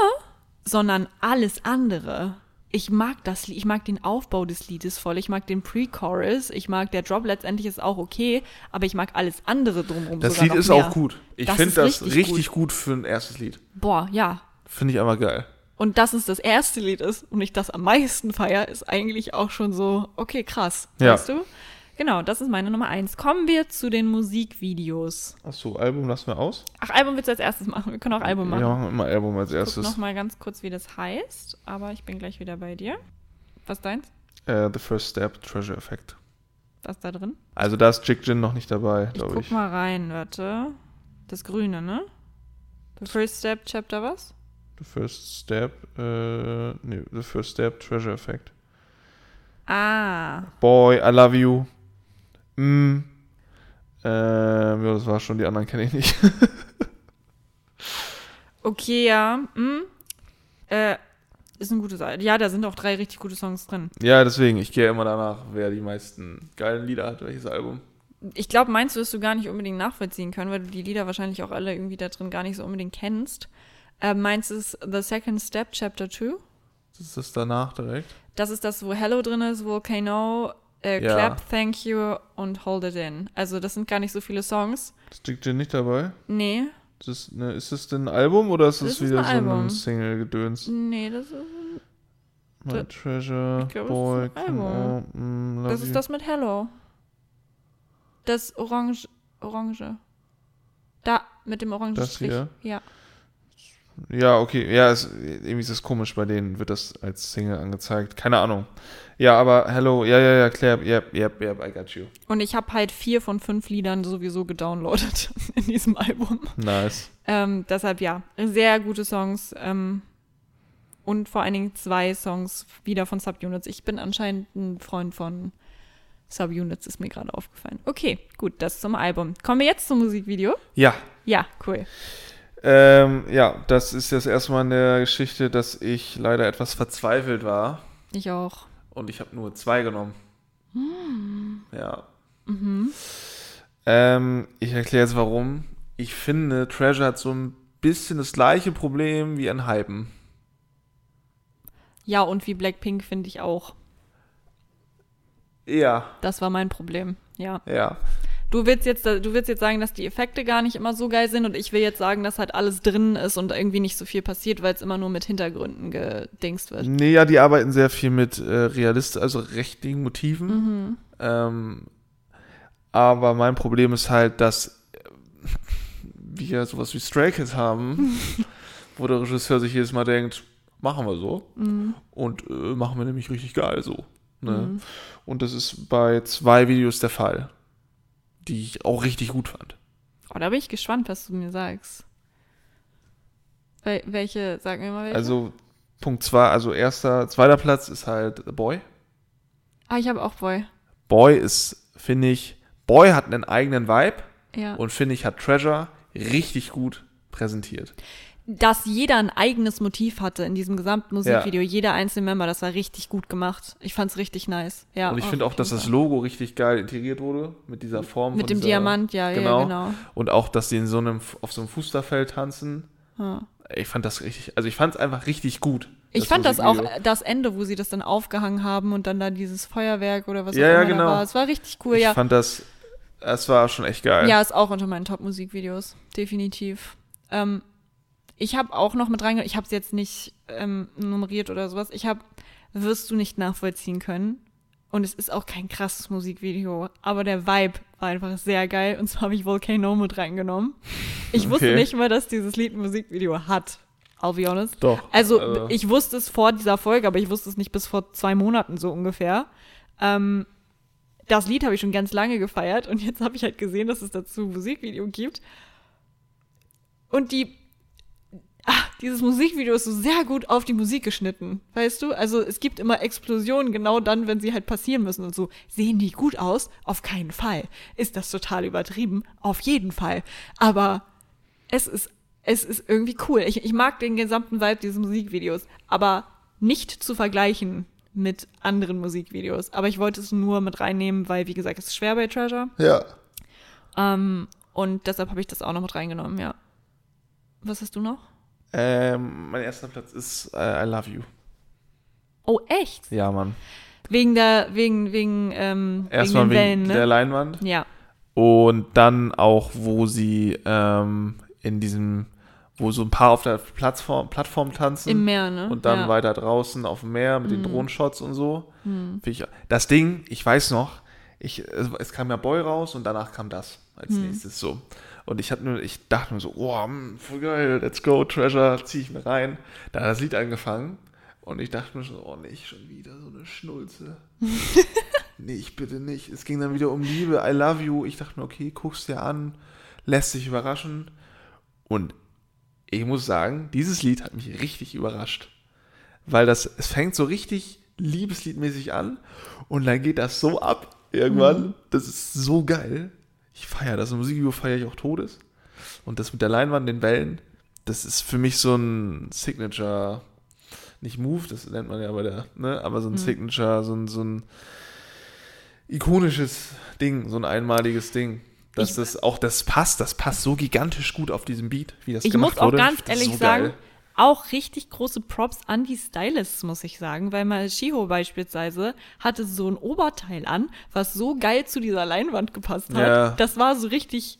sondern alles andere. Ich mag das Lied, ich mag den Aufbau des Liedes voll, ich mag den Pre-Chorus, ich mag der Drop letztendlich ist auch okay, aber ich mag alles andere drumherum Das Lied ist mehr. auch gut. Ich Das finde das richtig richtig, gut. für ein erstes Lied. Boah, ja. Finde ich aber geil. Und dass es das erste Lied ist und ich das am meisten feier, ist eigentlich auch schon so, okay, krass. Ja. Weißt du? Genau, das ist meine Nummer eins. Kommen wir zu den Musikvideos. Achso, Album lassen wir aus. Ach, Album willst du als erstes machen? Wir können auch Album machen. Ja, machen wir immer Album als Guck erstes. noch mal ganz kurz, wie das heißt, aber ich bin gleich wieder bei dir. Was ist deins? Äh, The First Step, Treasure Effect. Was ist da drin? Also da ist Jig Jin noch nicht dabei, Ich glaube guck ich. mal rein, warte. Das Grüne, ne? The First Step, Chapter was? The First Step, äh, nee, The First Step, Treasure Effect. Ah, Boy, I Love You. Mm. Ähm, ja, das war schon, die anderen kenne ich nicht. *laughs* Okay, ja. Hm. Äh, ist eine gute Sache. Ja, da sind auch drei richtig gute Songs drin. ja, deswegen, ich gehe immer danach, wer die meisten geilen Lieder hat, welches Album. Ich glaube, meins wirst du gar nicht unbedingt nachvollziehen können, weil du die Lieder wahrscheinlich auch alle irgendwie da drin gar nicht so unbedingt kennst. Äh, meins ist The Second Step, Chapter 2. Das ist das danach direkt. Das ist das, wo Hello drin ist, Volcano, äh, Ja. Clap, Thank You und Hold It In. Also das sind gar nicht so viele Songs. Das liegt dir nicht dabei? Nee, Das ist, ne, ist das denn ein Album oder ist das, Das wieder ein so ein. Single-Gedöns? nee, das ist, My Da- Treasure, glaub, das Boy, ist ein Album. mm, das ist you. das mit Hello. Das Orange, Orange. Da, mit dem orangen Das Strich. hier? Ja. Ja, okay. Ja, es, irgendwie ist es komisch, bei denen wird das als Single angezeigt. Keine Ahnung. Ja, aber Hello, ja, ja, ja, Claire, yep, yep, yep, I got you. Und ich habe halt vier von fünf Liedern sowieso gedownloadet *laughs* in diesem Album. Nice. Ähm, deshalb ja, sehr gute Songs. Ähm, und vor allen Dingen zwei Songs wieder von Subunits. Ich bin anscheinend ein Freund von Subunits, ist mir gerade aufgefallen. Okay, gut, das zum Album. Kommen wir jetzt zum Musikvideo? Ja, Ja, cool. Ähm, ja, das ist das erste Mal in der Geschichte, dass ich leider etwas verzweifelt war. Ich auch. Und ich habe nur zwei genommen. Ja. Mhm. Ähm, ich erkläre jetzt warum. Ich finde, Treasure hat so ein bisschen das gleiche Problem wie ein Hypen. Ja, und wie Blackpink finde ich auch. Ja, Das war mein Problem. Ja. ja. Du willst jetzt, du willst jetzt sagen, dass die Effekte gar nicht immer so geil sind und ich will jetzt sagen, dass halt alles drin ist und irgendwie nicht so viel passiert, weil es immer nur mit Hintergründen gedingst wird. Nee, ja, die arbeiten sehr viel mit äh, realist, also richtigen Motiven. Mhm. Ähm, aber mein Problem ist halt, dass wir sowas wie Stray Kids haben, *laughs* wo der Regisseur sich jedes Mal denkt, machen wir so. Mhm. Und äh, machen wir nämlich richtig geil so. Ne? Und das ist bei zwei Videos der Fall, die ich auch richtig gut fand. Oh, da bin ich gespannt, was du mir sagst. Wel welche, sag mir mal welche. Also Punkt zwei, also erster, zweiter Platz ist halt The Boy. ah, ich habe auch Boy. Boy ist, finde ich, Boy hat einen eigenen Vibe Ja. und finde ich, hat Treasure richtig gut präsentiert. Dass jeder ein eigenes Motiv hatte in diesem gesamten Musikvideo, jeder einzelne Member, das war richtig gut gemacht. Ich fand's richtig nice. Ja, und ich finde auch, dass das. Logo richtig geil integriert wurde mit dieser Form. mit von dem dieser, Diamant, ja, genau. ja, genau. Und auch, dass sie in so einem, auf so einem Fußballfeld tanzen. Ja. Ich fand das richtig, also ich fand es einfach richtig gut. Ich fand das auch, das Ende, wo sie das dann aufgehangen haben und dann da dieses Feuerwerk oder was Ja, auch ja, immer genau. da war. Es war richtig cool, Ich ja. fand das, es war schon echt geil. Ja, ist auch unter meinen Top-Musikvideos, definitiv. Ähm, ich habe auch noch mit reingenommen, ich habe es jetzt nicht ähm, nummeriert oder sowas. Ich habe, wirst du nicht nachvollziehen können. Und es ist auch kein krasses Musikvideo, aber der Vibe war einfach sehr geil. Und zwar habe ich Volcano mit reingenommen. Ich wusste Okay. nicht mal, dass dieses Lied ein Musikvideo hat. I'll be honest. Doch. Also, Also- ich wusste es vor dieser Folge, aber ich wusste es nicht bis vor zwei Monaten so ungefähr. Ähm, das Lied habe ich schon ganz lange gefeiert und jetzt habe ich halt gesehen, dass es dazu ein Musikvideo gibt. Und die, dieses Musikvideo ist so sehr gut auf die Musik geschnitten, weißt du? Also es gibt immer Explosionen genau dann, wenn sie halt passieren müssen und so. Sehen die gut aus? Auf keinen Fall. Ist das total übertrieben? Auf jeden Fall. Aber es ist, es ist irgendwie cool. Ich, ich mag den gesamten Vibe dieses Musikvideos, aber nicht zu vergleichen mit anderen Musikvideos. Aber ich wollte es nur mit reinnehmen, weil, wie gesagt, es ist schwer bei Treasure. Ja. Ähm, und deshalb habe ich das auch noch mit reingenommen, ja. Was hast du noch? Ähm, mein erster Platz ist äh, I Love You. Oh, echt? Ja, Mann. Wegen der, wegen, wegen, ähm, Erstmal wegen wegen, Wellen, ne? der Leinwand. ja. Und dann auch, wo sie ähm, in diesem, wo so ein paar auf der Plattform, Plattform tanzen. Im Meer, ne? Und dann ja. Mhm. weiter draußen auf dem Meer mit den Drohnenshots und so. Ich, das Ding, ich weiß noch, ich, es, kam ja Boy raus und danach kam das als Mhm. nächstes so. Und ich, nur, ich dachte mir so, oh, voll geil, let's go, Treasure, zieh ich mir rein. Da hat das Lied angefangen und ich dachte mir schon, oh nicht, schon wieder so eine Schnulze. *laughs* nicht, bitte nicht. Es ging dann wieder um Liebe, I love you. Ich dachte mir, okay, guck's dir an, lässt dich überraschen. Und ich muss sagen, dieses Lied hat mich richtig überrascht. Weil das, es fängt so richtig liebesliedmäßig an und dann geht das so ab irgendwann. Mhm. Das ist so geil. Ich feiere das. Im Musikvideo feiere ich auch Todes. Und das mit der Leinwand, den Wellen, das ist für mich so ein Signature, nicht Move, das nennt man ja bei der, ne, aber so ein Mhm. Signature, so ein, so ein ikonisches Ding, so ein einmaliges Ding. Dass Ich- das auch, das passt, das passt so gigantisch gut auf diesem Beat, wie das Ich gemacht muss auch wurde. ganz ehrlich so sagen, geil. Auch richtig große Props an die Stylists, muss ich sagen, weil mal Shiho beispielsweise hatte so ein Oberteil an, was so geil zu dieser Leinwand gepasst hat. Ja. Das war so richtig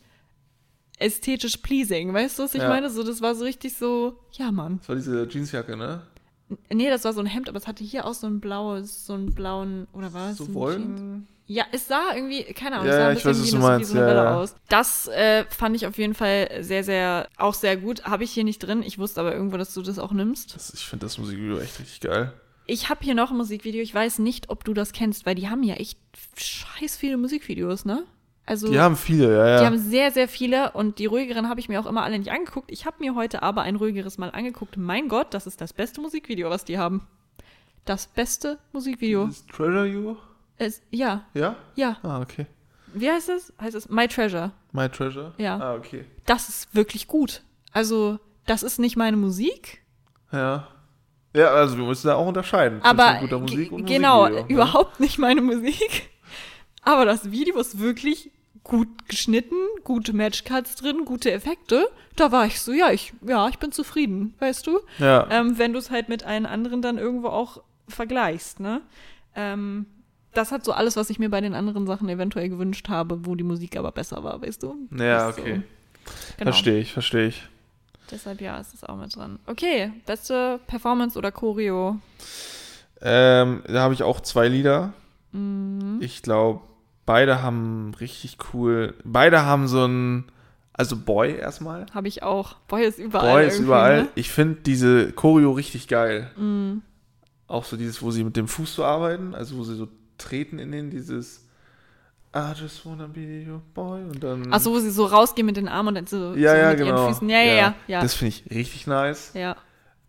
ästhetisch pleasing, weißt du, was ich Ja. meine? So, das war so richtig so, ja, Mann. Das war diese Jeansjacke, ne? Nee, das war so ein Hemd, aber es hatte hier auch so ein blaues, so einen blauen, oder war es? So wollen. Ja, es sah irgendwie, keine Ahnung, Ja, es sah ein ich bisschen weiß, wie, eine, wie meinst, so eine ja, Welle ja. aus. Das äh, fand ich auf jeden Fall sehr, sehr, auch sehr gut. Habe ich hier nicht drin. Ich wusste aber irgendwo, dass du das auch nimmst. Das, ich finde das Musikvideo echt richtig geil. Ich habe hier noch ein Musikvideo. Ich weiß nicht, ob du das kennst, weil die haben ja echt scheiß viele Musikvideos, ne? Also, Die haben viele, ja, ja. die haben sehr, sehr viele und die ruhigeren habe ich mir auch immer alle nicht angeguckt. Ich habe mir heute aber ein ruhigeres mal angeguckt. Mein Gott, das ist das beste Musikvideo, was die haben. Das beste Musikvideo. Dieses Treasure You? Es, ja, Ja? ja. Ah, okay. Wie heißt es? Heißt es My Treasure? My Treasure? Ja. Ah, okay. Das ist wirklich gut. Also, das ist nicht meine Musik, Ja. Ja, also wir müssen da auch unterscheiden. aber zwischen guter Musik und genau, Musikvideo, ne? überhaupt nicht meine Musik. Aber das Video ist wirklich gut geschnitten, gute Matchcuts drin, gute Effekte. Da war ich so, ja, ich, ja, ich bin zufrieden, weißt du? Ja. Ähm, wenn du es halt mit allen anderen dann irgendwo auch vergleichst, ne? Ähm, das hat so alles, was ich mir bei den anderen Sachen eventuell gewünscht habe, wo die Musik aber besser war, weißt du? ja, Das ist so. okay. Genau. Verstehe ich, verstehe ich. Deshalb ja, ist es auch mit dran. Okay, beste Performance oder Choreo? Ähm, da habe ich auch zwei Lieder. Mhm. Ich glaube, beide haben richtig cool. Beide haben so ein. Also Boy erstmal. Habe ich auch. Boy ist überall. Boy ist überall. Ne? Ich finde diese Choreo richtig geil. Mhm. Auch so dieses, wo sie mit dem Fuß so arbeiten, also wo sie so treten in den, dieses I just wanna be your boy und dann. Achso, wo sie so rausgehen mit den Armen und dann so, ja, so ja, mit genau. ihren Füßen. Ja, ja, ja. ja. Das finde ich richtig nice. ja.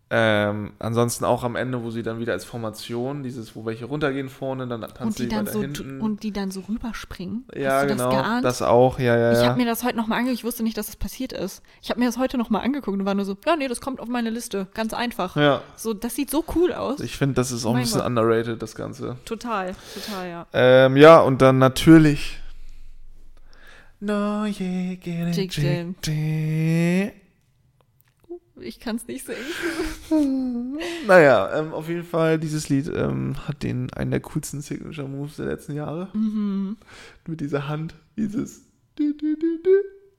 Ähm, ansonsten auch am Ende, wo sie dann wieder als Formation, dieses, wo welche runtergehen vorne, dann tanzen Und die, dann so, hinten. und die dann so rüberspringen. ja, Hast du genau. das geahnt? Das auch, ja, ja, Ich ja. habe mir das heute nochmal angeguckt. Ich wusste nicht, dass das passiert ist. Ich habe mir das heute nochmal angeguckt und war nur so, ja, nee, das kommt auf meine Liste. Ganz einfach. ja. So, das sieht so cool aus. Ich finde, das ist auch ein Mein bisschen Gott. underrated, das Ganze. total, total, ja. Ähm, ja, und dann natürlich. No, yeah, get it, Ich kann es nicht singen. *laughs* Naja, ähm, auf jeden Fall, dieses Lied ähm, hat den einen der coolsten Signature Moves der letzten Jahre. Mhm. Mit dieser Hand, dieses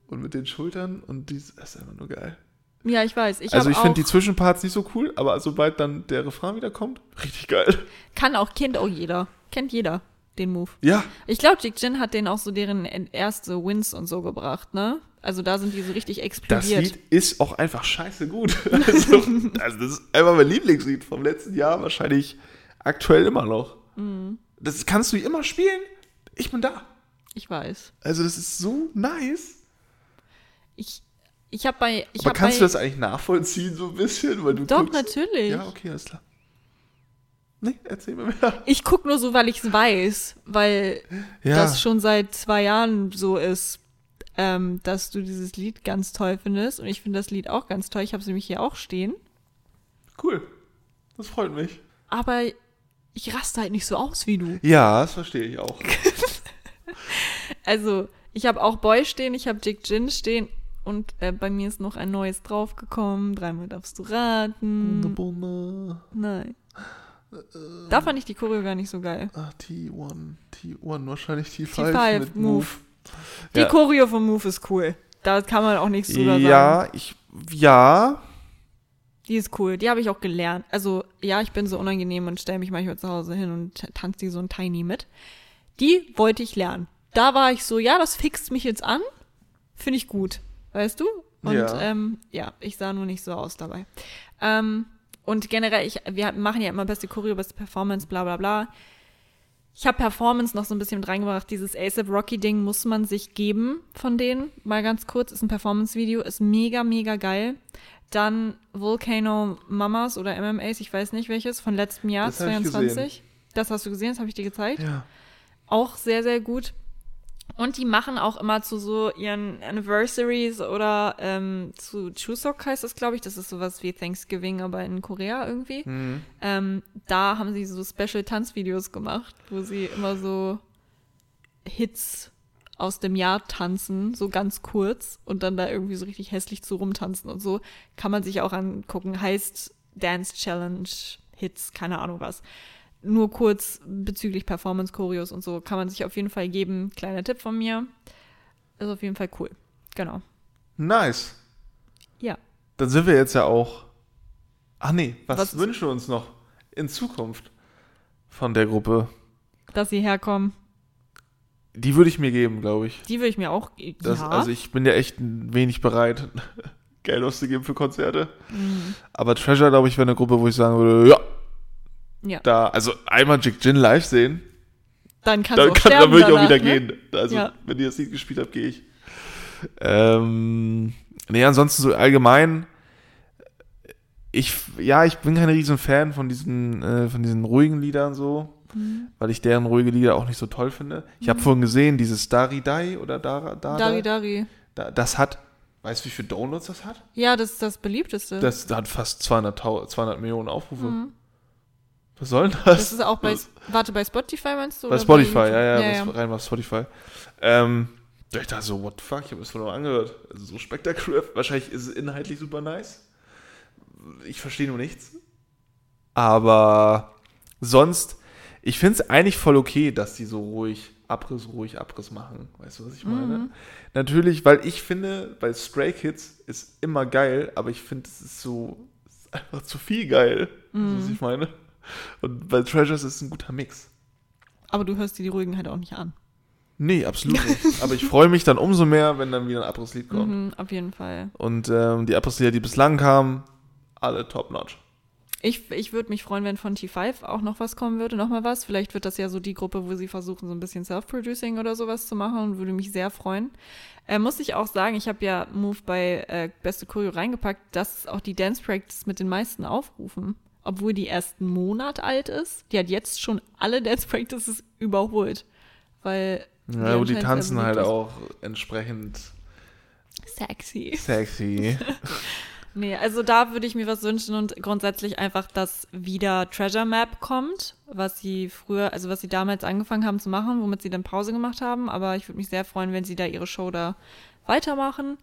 und mit den Schultern und dieses, das ist einfach nur geil. Ja, ich weiß. Ich also ich finde die Zwischenparts nicht so cool, aber sobald dann der Refrain wieder kommt, richtig geil. Kann auch, kennt auch jeder. Kennt jeder den Move. Ja, Ich glaube, Jig Jin hat denen auch so deren erste Wins und so gebracht, ne? Also da sind die so richtig das explodiert. Lied ist auch einfach scheiße gut. *laughs* Also, also das ist einfach mein Lieblingslied vom letzten Jahr, wahrscheinlich aktuell immer noch. Mhm. Das kannst du immer spielen. Ich bin da. Ich weiß. Also das ist so nice. Ich, ich habe bei. Ich Aber hab kannst bei, du das eigentlich nachvollziehen so ein bisschen? Weil du Doch, guckst- natürlich. Ja, okay, alles klar. Nee, erzähl mir mehr. Ich guck nur so, weil ich es weiß, weil Ja, das schon seit zwei Jahren so ist, ähm, dass du dieses Lied ganz toll findest. Und ich finde das Lied auch ganz toll. Ich habe es nämlich hier auch stehen. cool. Das freut mich. Aber ich raste halt nicht so aus wie du. Ja, das verstehe ich auch. *laughs* Also, ich habe auch Boy stehen, ich habe Jig Jin stehen. Und äh, bei mir ist noch ein neues draufgekommen. Dreimal darfst du raten. Bunde. Nein. Da fand ich die Choreo gar nicht so geil. Ah, T1. T1, wahrscheinlich T5, T5 mit Move. Move. Die Ja. Choreo vom Move ist cool. Da kann man auch nichts drüber sagen. Ja, ich, ja, Die ist cool. Die habe ich auch gelernt. Also, ja, ich bin so unangenehm und stelle mich manchmal zu Hause hin und tanze die so ein Tiny mit. Die wollte ich lernen. Da war ich so, ja, das fixt mich jetzt an. Finde ich gut. Weißt du? Und Ja. ähm, ja, ich sah nur nicht so aus dabei. Ähm, und generell, ich, wir machen ja immer beste Choreo, beste Performance, bla bla bla. Ich habe Performance noch so ein bisschen mit reingebracht. Dieses ASAP Rocky-Ding muss man sich geben von denen. Mal ganz kurz, ist ein Performance-Video, ist mega, mega geil. Dann Volcano Mamas oder MMAs, ich weiß nicht welches, von letztem Jahr, Das hab ich 22. Das hast du gesehen, das habe ich dir gezeigt. ja. Auch sehr, sehr gut. Und die machen auch immer zu so ihren Anniversaries oder ähm, zu Chuseok heißt das, glaube ich. Das ist sowas wie Thanksgiving, aber in Korea irgendwie. Mhm. Ähm, da haben sie so Special-Tanzvideos gemacht, wo sie immer so Hits aus dem Jahr tanzen, so ganz kurz und dann da irgendwie so richtig hässlich zu rumtanzen und so. Kann man sich auch angucken. Heißt Dance Challenge Hits, keine Ahnung was. Nur kurz bezüglich Performance Choreos und so kann man sich auf jeden Fall geben. Kleiner Tipp von mir. Ist auf jeden Fall cool. Genau. Nice. Ja. Dann sind wir jetzt ja auch. Ach nee, was, Was- wünschen wir uns noch in Zukunft von der Gruppe? Dass sie herkommen, Die würde ich mir geben, glaube ich. die würde ich mir auch. Das, ja. Also ich bin ja echt ein wenig bereit, *laughs* Geld auszugeben für Konzerte. Mhm. Aber Treasure, glaube ich, wäre eine Gruppe, wo ich sagen würde, ja, ja. da, also einmal Jig Jin live sehen, Dann kannst du dann, auch kann, dann würde ich auch wieder ne? gehen. Also Ja. wenn ihr das Lied gespielt habt, gehe ich. Ähm, nee, ansonsten so allgemein, ich, ja, ich bin kein riesen Fan von diesen, äh, von diesen ruhigen Liedern so, Mhm. weil ich deren ruhige Lieder auch nicht so toll finde. Ich habe vorhin gesehen, dieses Dari Dai oder Dara, Dara, Dari Dari. Da, das hat, weißt du, wie viele Downloads das hat? Ja, das ist das beliebteste. Das hat fast 200, Tau- 200 Millionen Aufrufe. Mhm. Was soll denn das? Das ist auch bei, warte, bei Spotify meinst du? bei Spotify, YouTube? ja, ja, ja, das rein war Spotify. Ähm, ich dachte so, what the fuck, ich habe das von noch angehört. Also so spektakulär. Wahrscheinlich ist es inhaltlich super nice. Ich verstehe nur nichts. Aber sonst, ich finde es eigentlich voll okay, dass die so ruhig Abriss, ruhig Abriss machen. Weißt du, was ich meine? Mhm. Natürlich, weil ich finde, bei Stray Kids ist immer geil, aber ich finde, es ist so, ist einfach zu viel geil. Weißt du, was ich meine? Und bei Treasures ist es ein guter Mix. Aber du hörst dir die ruhigen halt auch nicht an. Nee, absolut *laughs* nicht. Aber ich freue mich dann umso mehr, wenn dann wieder ein Abrisslied kommt. Mhm, auf jeden Fall. Und ähm, die Abrisslieder, die bislang kamen, alle top-notch. Ich, ich würde mich freuen, wenn von T5 auch noch was kommen würde, noch mal was. Vielleicht wird das ja so die Gruppe, wo sie versuchen, so ein bisschen Self-Producing oder sowas zu machen und würde mich sehr freuen. Äh, muss ich auch sagen, ich habe ja Move bei äh, Beste Choreo reingepackt, das ist auch die Dance Practice mit den meisten Aufrufen. Obwohl die erst einen Monat alt ist. Die hat jetzt schon alle Dance Practices überholt. Weil Ja, die sehr tanzen halt auch entsprechend Sexy. sexy. *laughs* Nee, also da würde ich mir was wünschen und grundsätzlich einfach, dass wieder Treasure Map kommt, was sie früher, also was sie damals angefangen haben zu machen, womit sie dann Pause gemacht haben. Aber ich würde mich sehr freuen, wenn sie da ihre Show da weitermachen.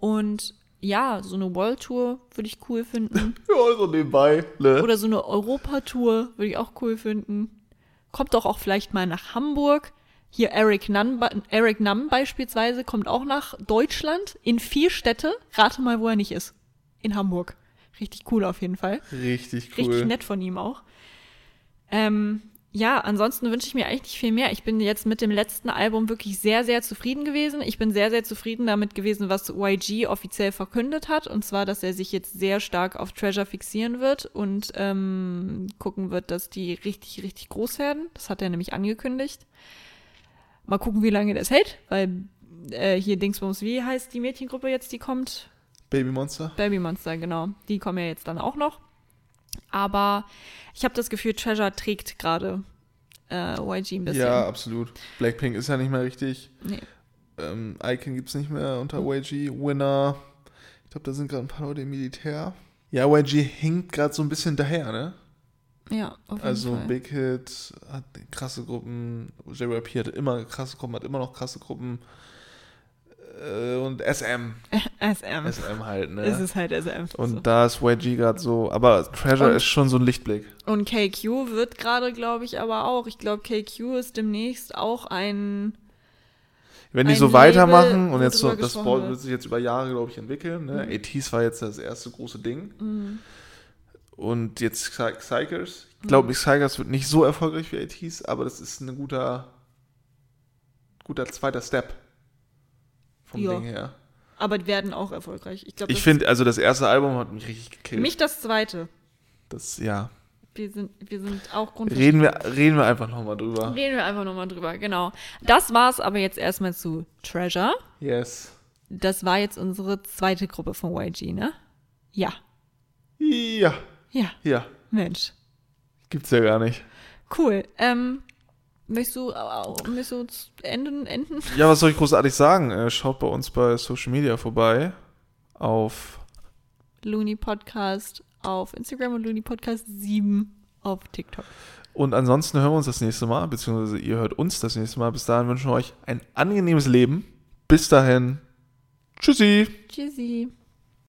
Und ja, so eine World Tour würde ich cool finden. *laughs* ja, so nebenbei. Ne? Oder so eine Europa-Tour würde ich auch cool finden. Kommt doch auch vielleicht mal nach Hamburg. Hier Eric Nunn, Eric Nunn beispielsweise kommt auch nach Deutschland in vier Städte. Rate mal, wo er nicht ist. In Hamburg. Richtig cool auf jeden Fall. Richtig cool. Richtig nett von ihm auch. Ähm, ja, ansonsten wünsche ich mir eigentlich nicht viel mehr. Ich bin jetzt mit dem letzten Album wirklich sehr, sehr zufrieden gewesen. Ich bin sehr, sehr zufrieden damit gewesen, was YG offiziell verkündet hat. Und zwar, dass er sich jetzt sehr stark auf Treasure fixieren wird und ähm, gucken wird, dass die richtig, richtig groß werden. Das hat er nämlich angekündigt. Mal gucken, wie lange das hält, weil äh, hier Dingsbums, wie heißt die Mädchengruppe jetzt, die kommt? Baby Monster. Baby Monster, genau. Die kommen ja jetzt dann auch noch. Aber ich habe das Gefühl, Treasure trägt gerade äh, YG ein bisschen. Ja, absolut. Blackpink ist ja nicht mehr richtig. Nee. Ähm, Icon gibt es nicht mehr unter YG. Winner. Ich glaube, da sind gerade ein paar Leute im Militär. Ja, YG hinkt gerade so ein bisschen daher, ne? Ja, auf jeden Also Fall. Big Hit hat krasse Gruppen, JYP hatte immer krasse Gruppen, hat immer noch krasse Gruppen. Äh, und SM. SM. SM halt, ne? Es ist halt SM. und so. da ist YG gerade so, aber Treasure Und- ist schon so ein Lichtblick. und KQ wird gerade, glaube ich, aber auch. Ich glaube, KQ ist demnächst auch ein. Wenn die Ein so Label, weitermachen und wo jetzt so, das Sport wird. sich jetzt über Jahre, glaube ich, entwickeln. Ne? Mhm. ATs war jetzt das erste große Ding. Mhm. Und jetzt Psychers. Ich glaube, Psychers wird nicht so erfolgreich wie ATs, aber das ist ein guter, guter zweiter Step vom Ja. Ding her. Aber die werden auch erfolgreich. Ich glaube, Ich finde, also das erste Album hat mich richtig gekillt. Mich das zweite. das, ja. Wir sind, wir sind auch grundsätzlich. Reden wir, reden wir einfach nochmal drüber. Reden wir einfach nochmal drüber, genau. Das war's aber jetzt erstmal zu Treasure. Yes. Das war jetzt unsere zweite Gruppe von YG, ne? Ja. Ja. Ja, Ja. Mensch. Gibt's ja gar nicht. Cool. Ähm, Möchtest du, möchtest du uns enden, enden? Ja, was soll ich großartig sagen? Äh, schaut bei uns bei Social Media vorbei. Auf Looney Podcast auf Instagram und Looney Podcast 7 auf TikTok. Und ansonsten hören wir uns das nächste Mal, beziehungsweise ihr hört uns das nächste Mal. Bis dahin wünschen wir euch ein angenehmes Leben. Bis dahin. Tschüssi. Tschüssi.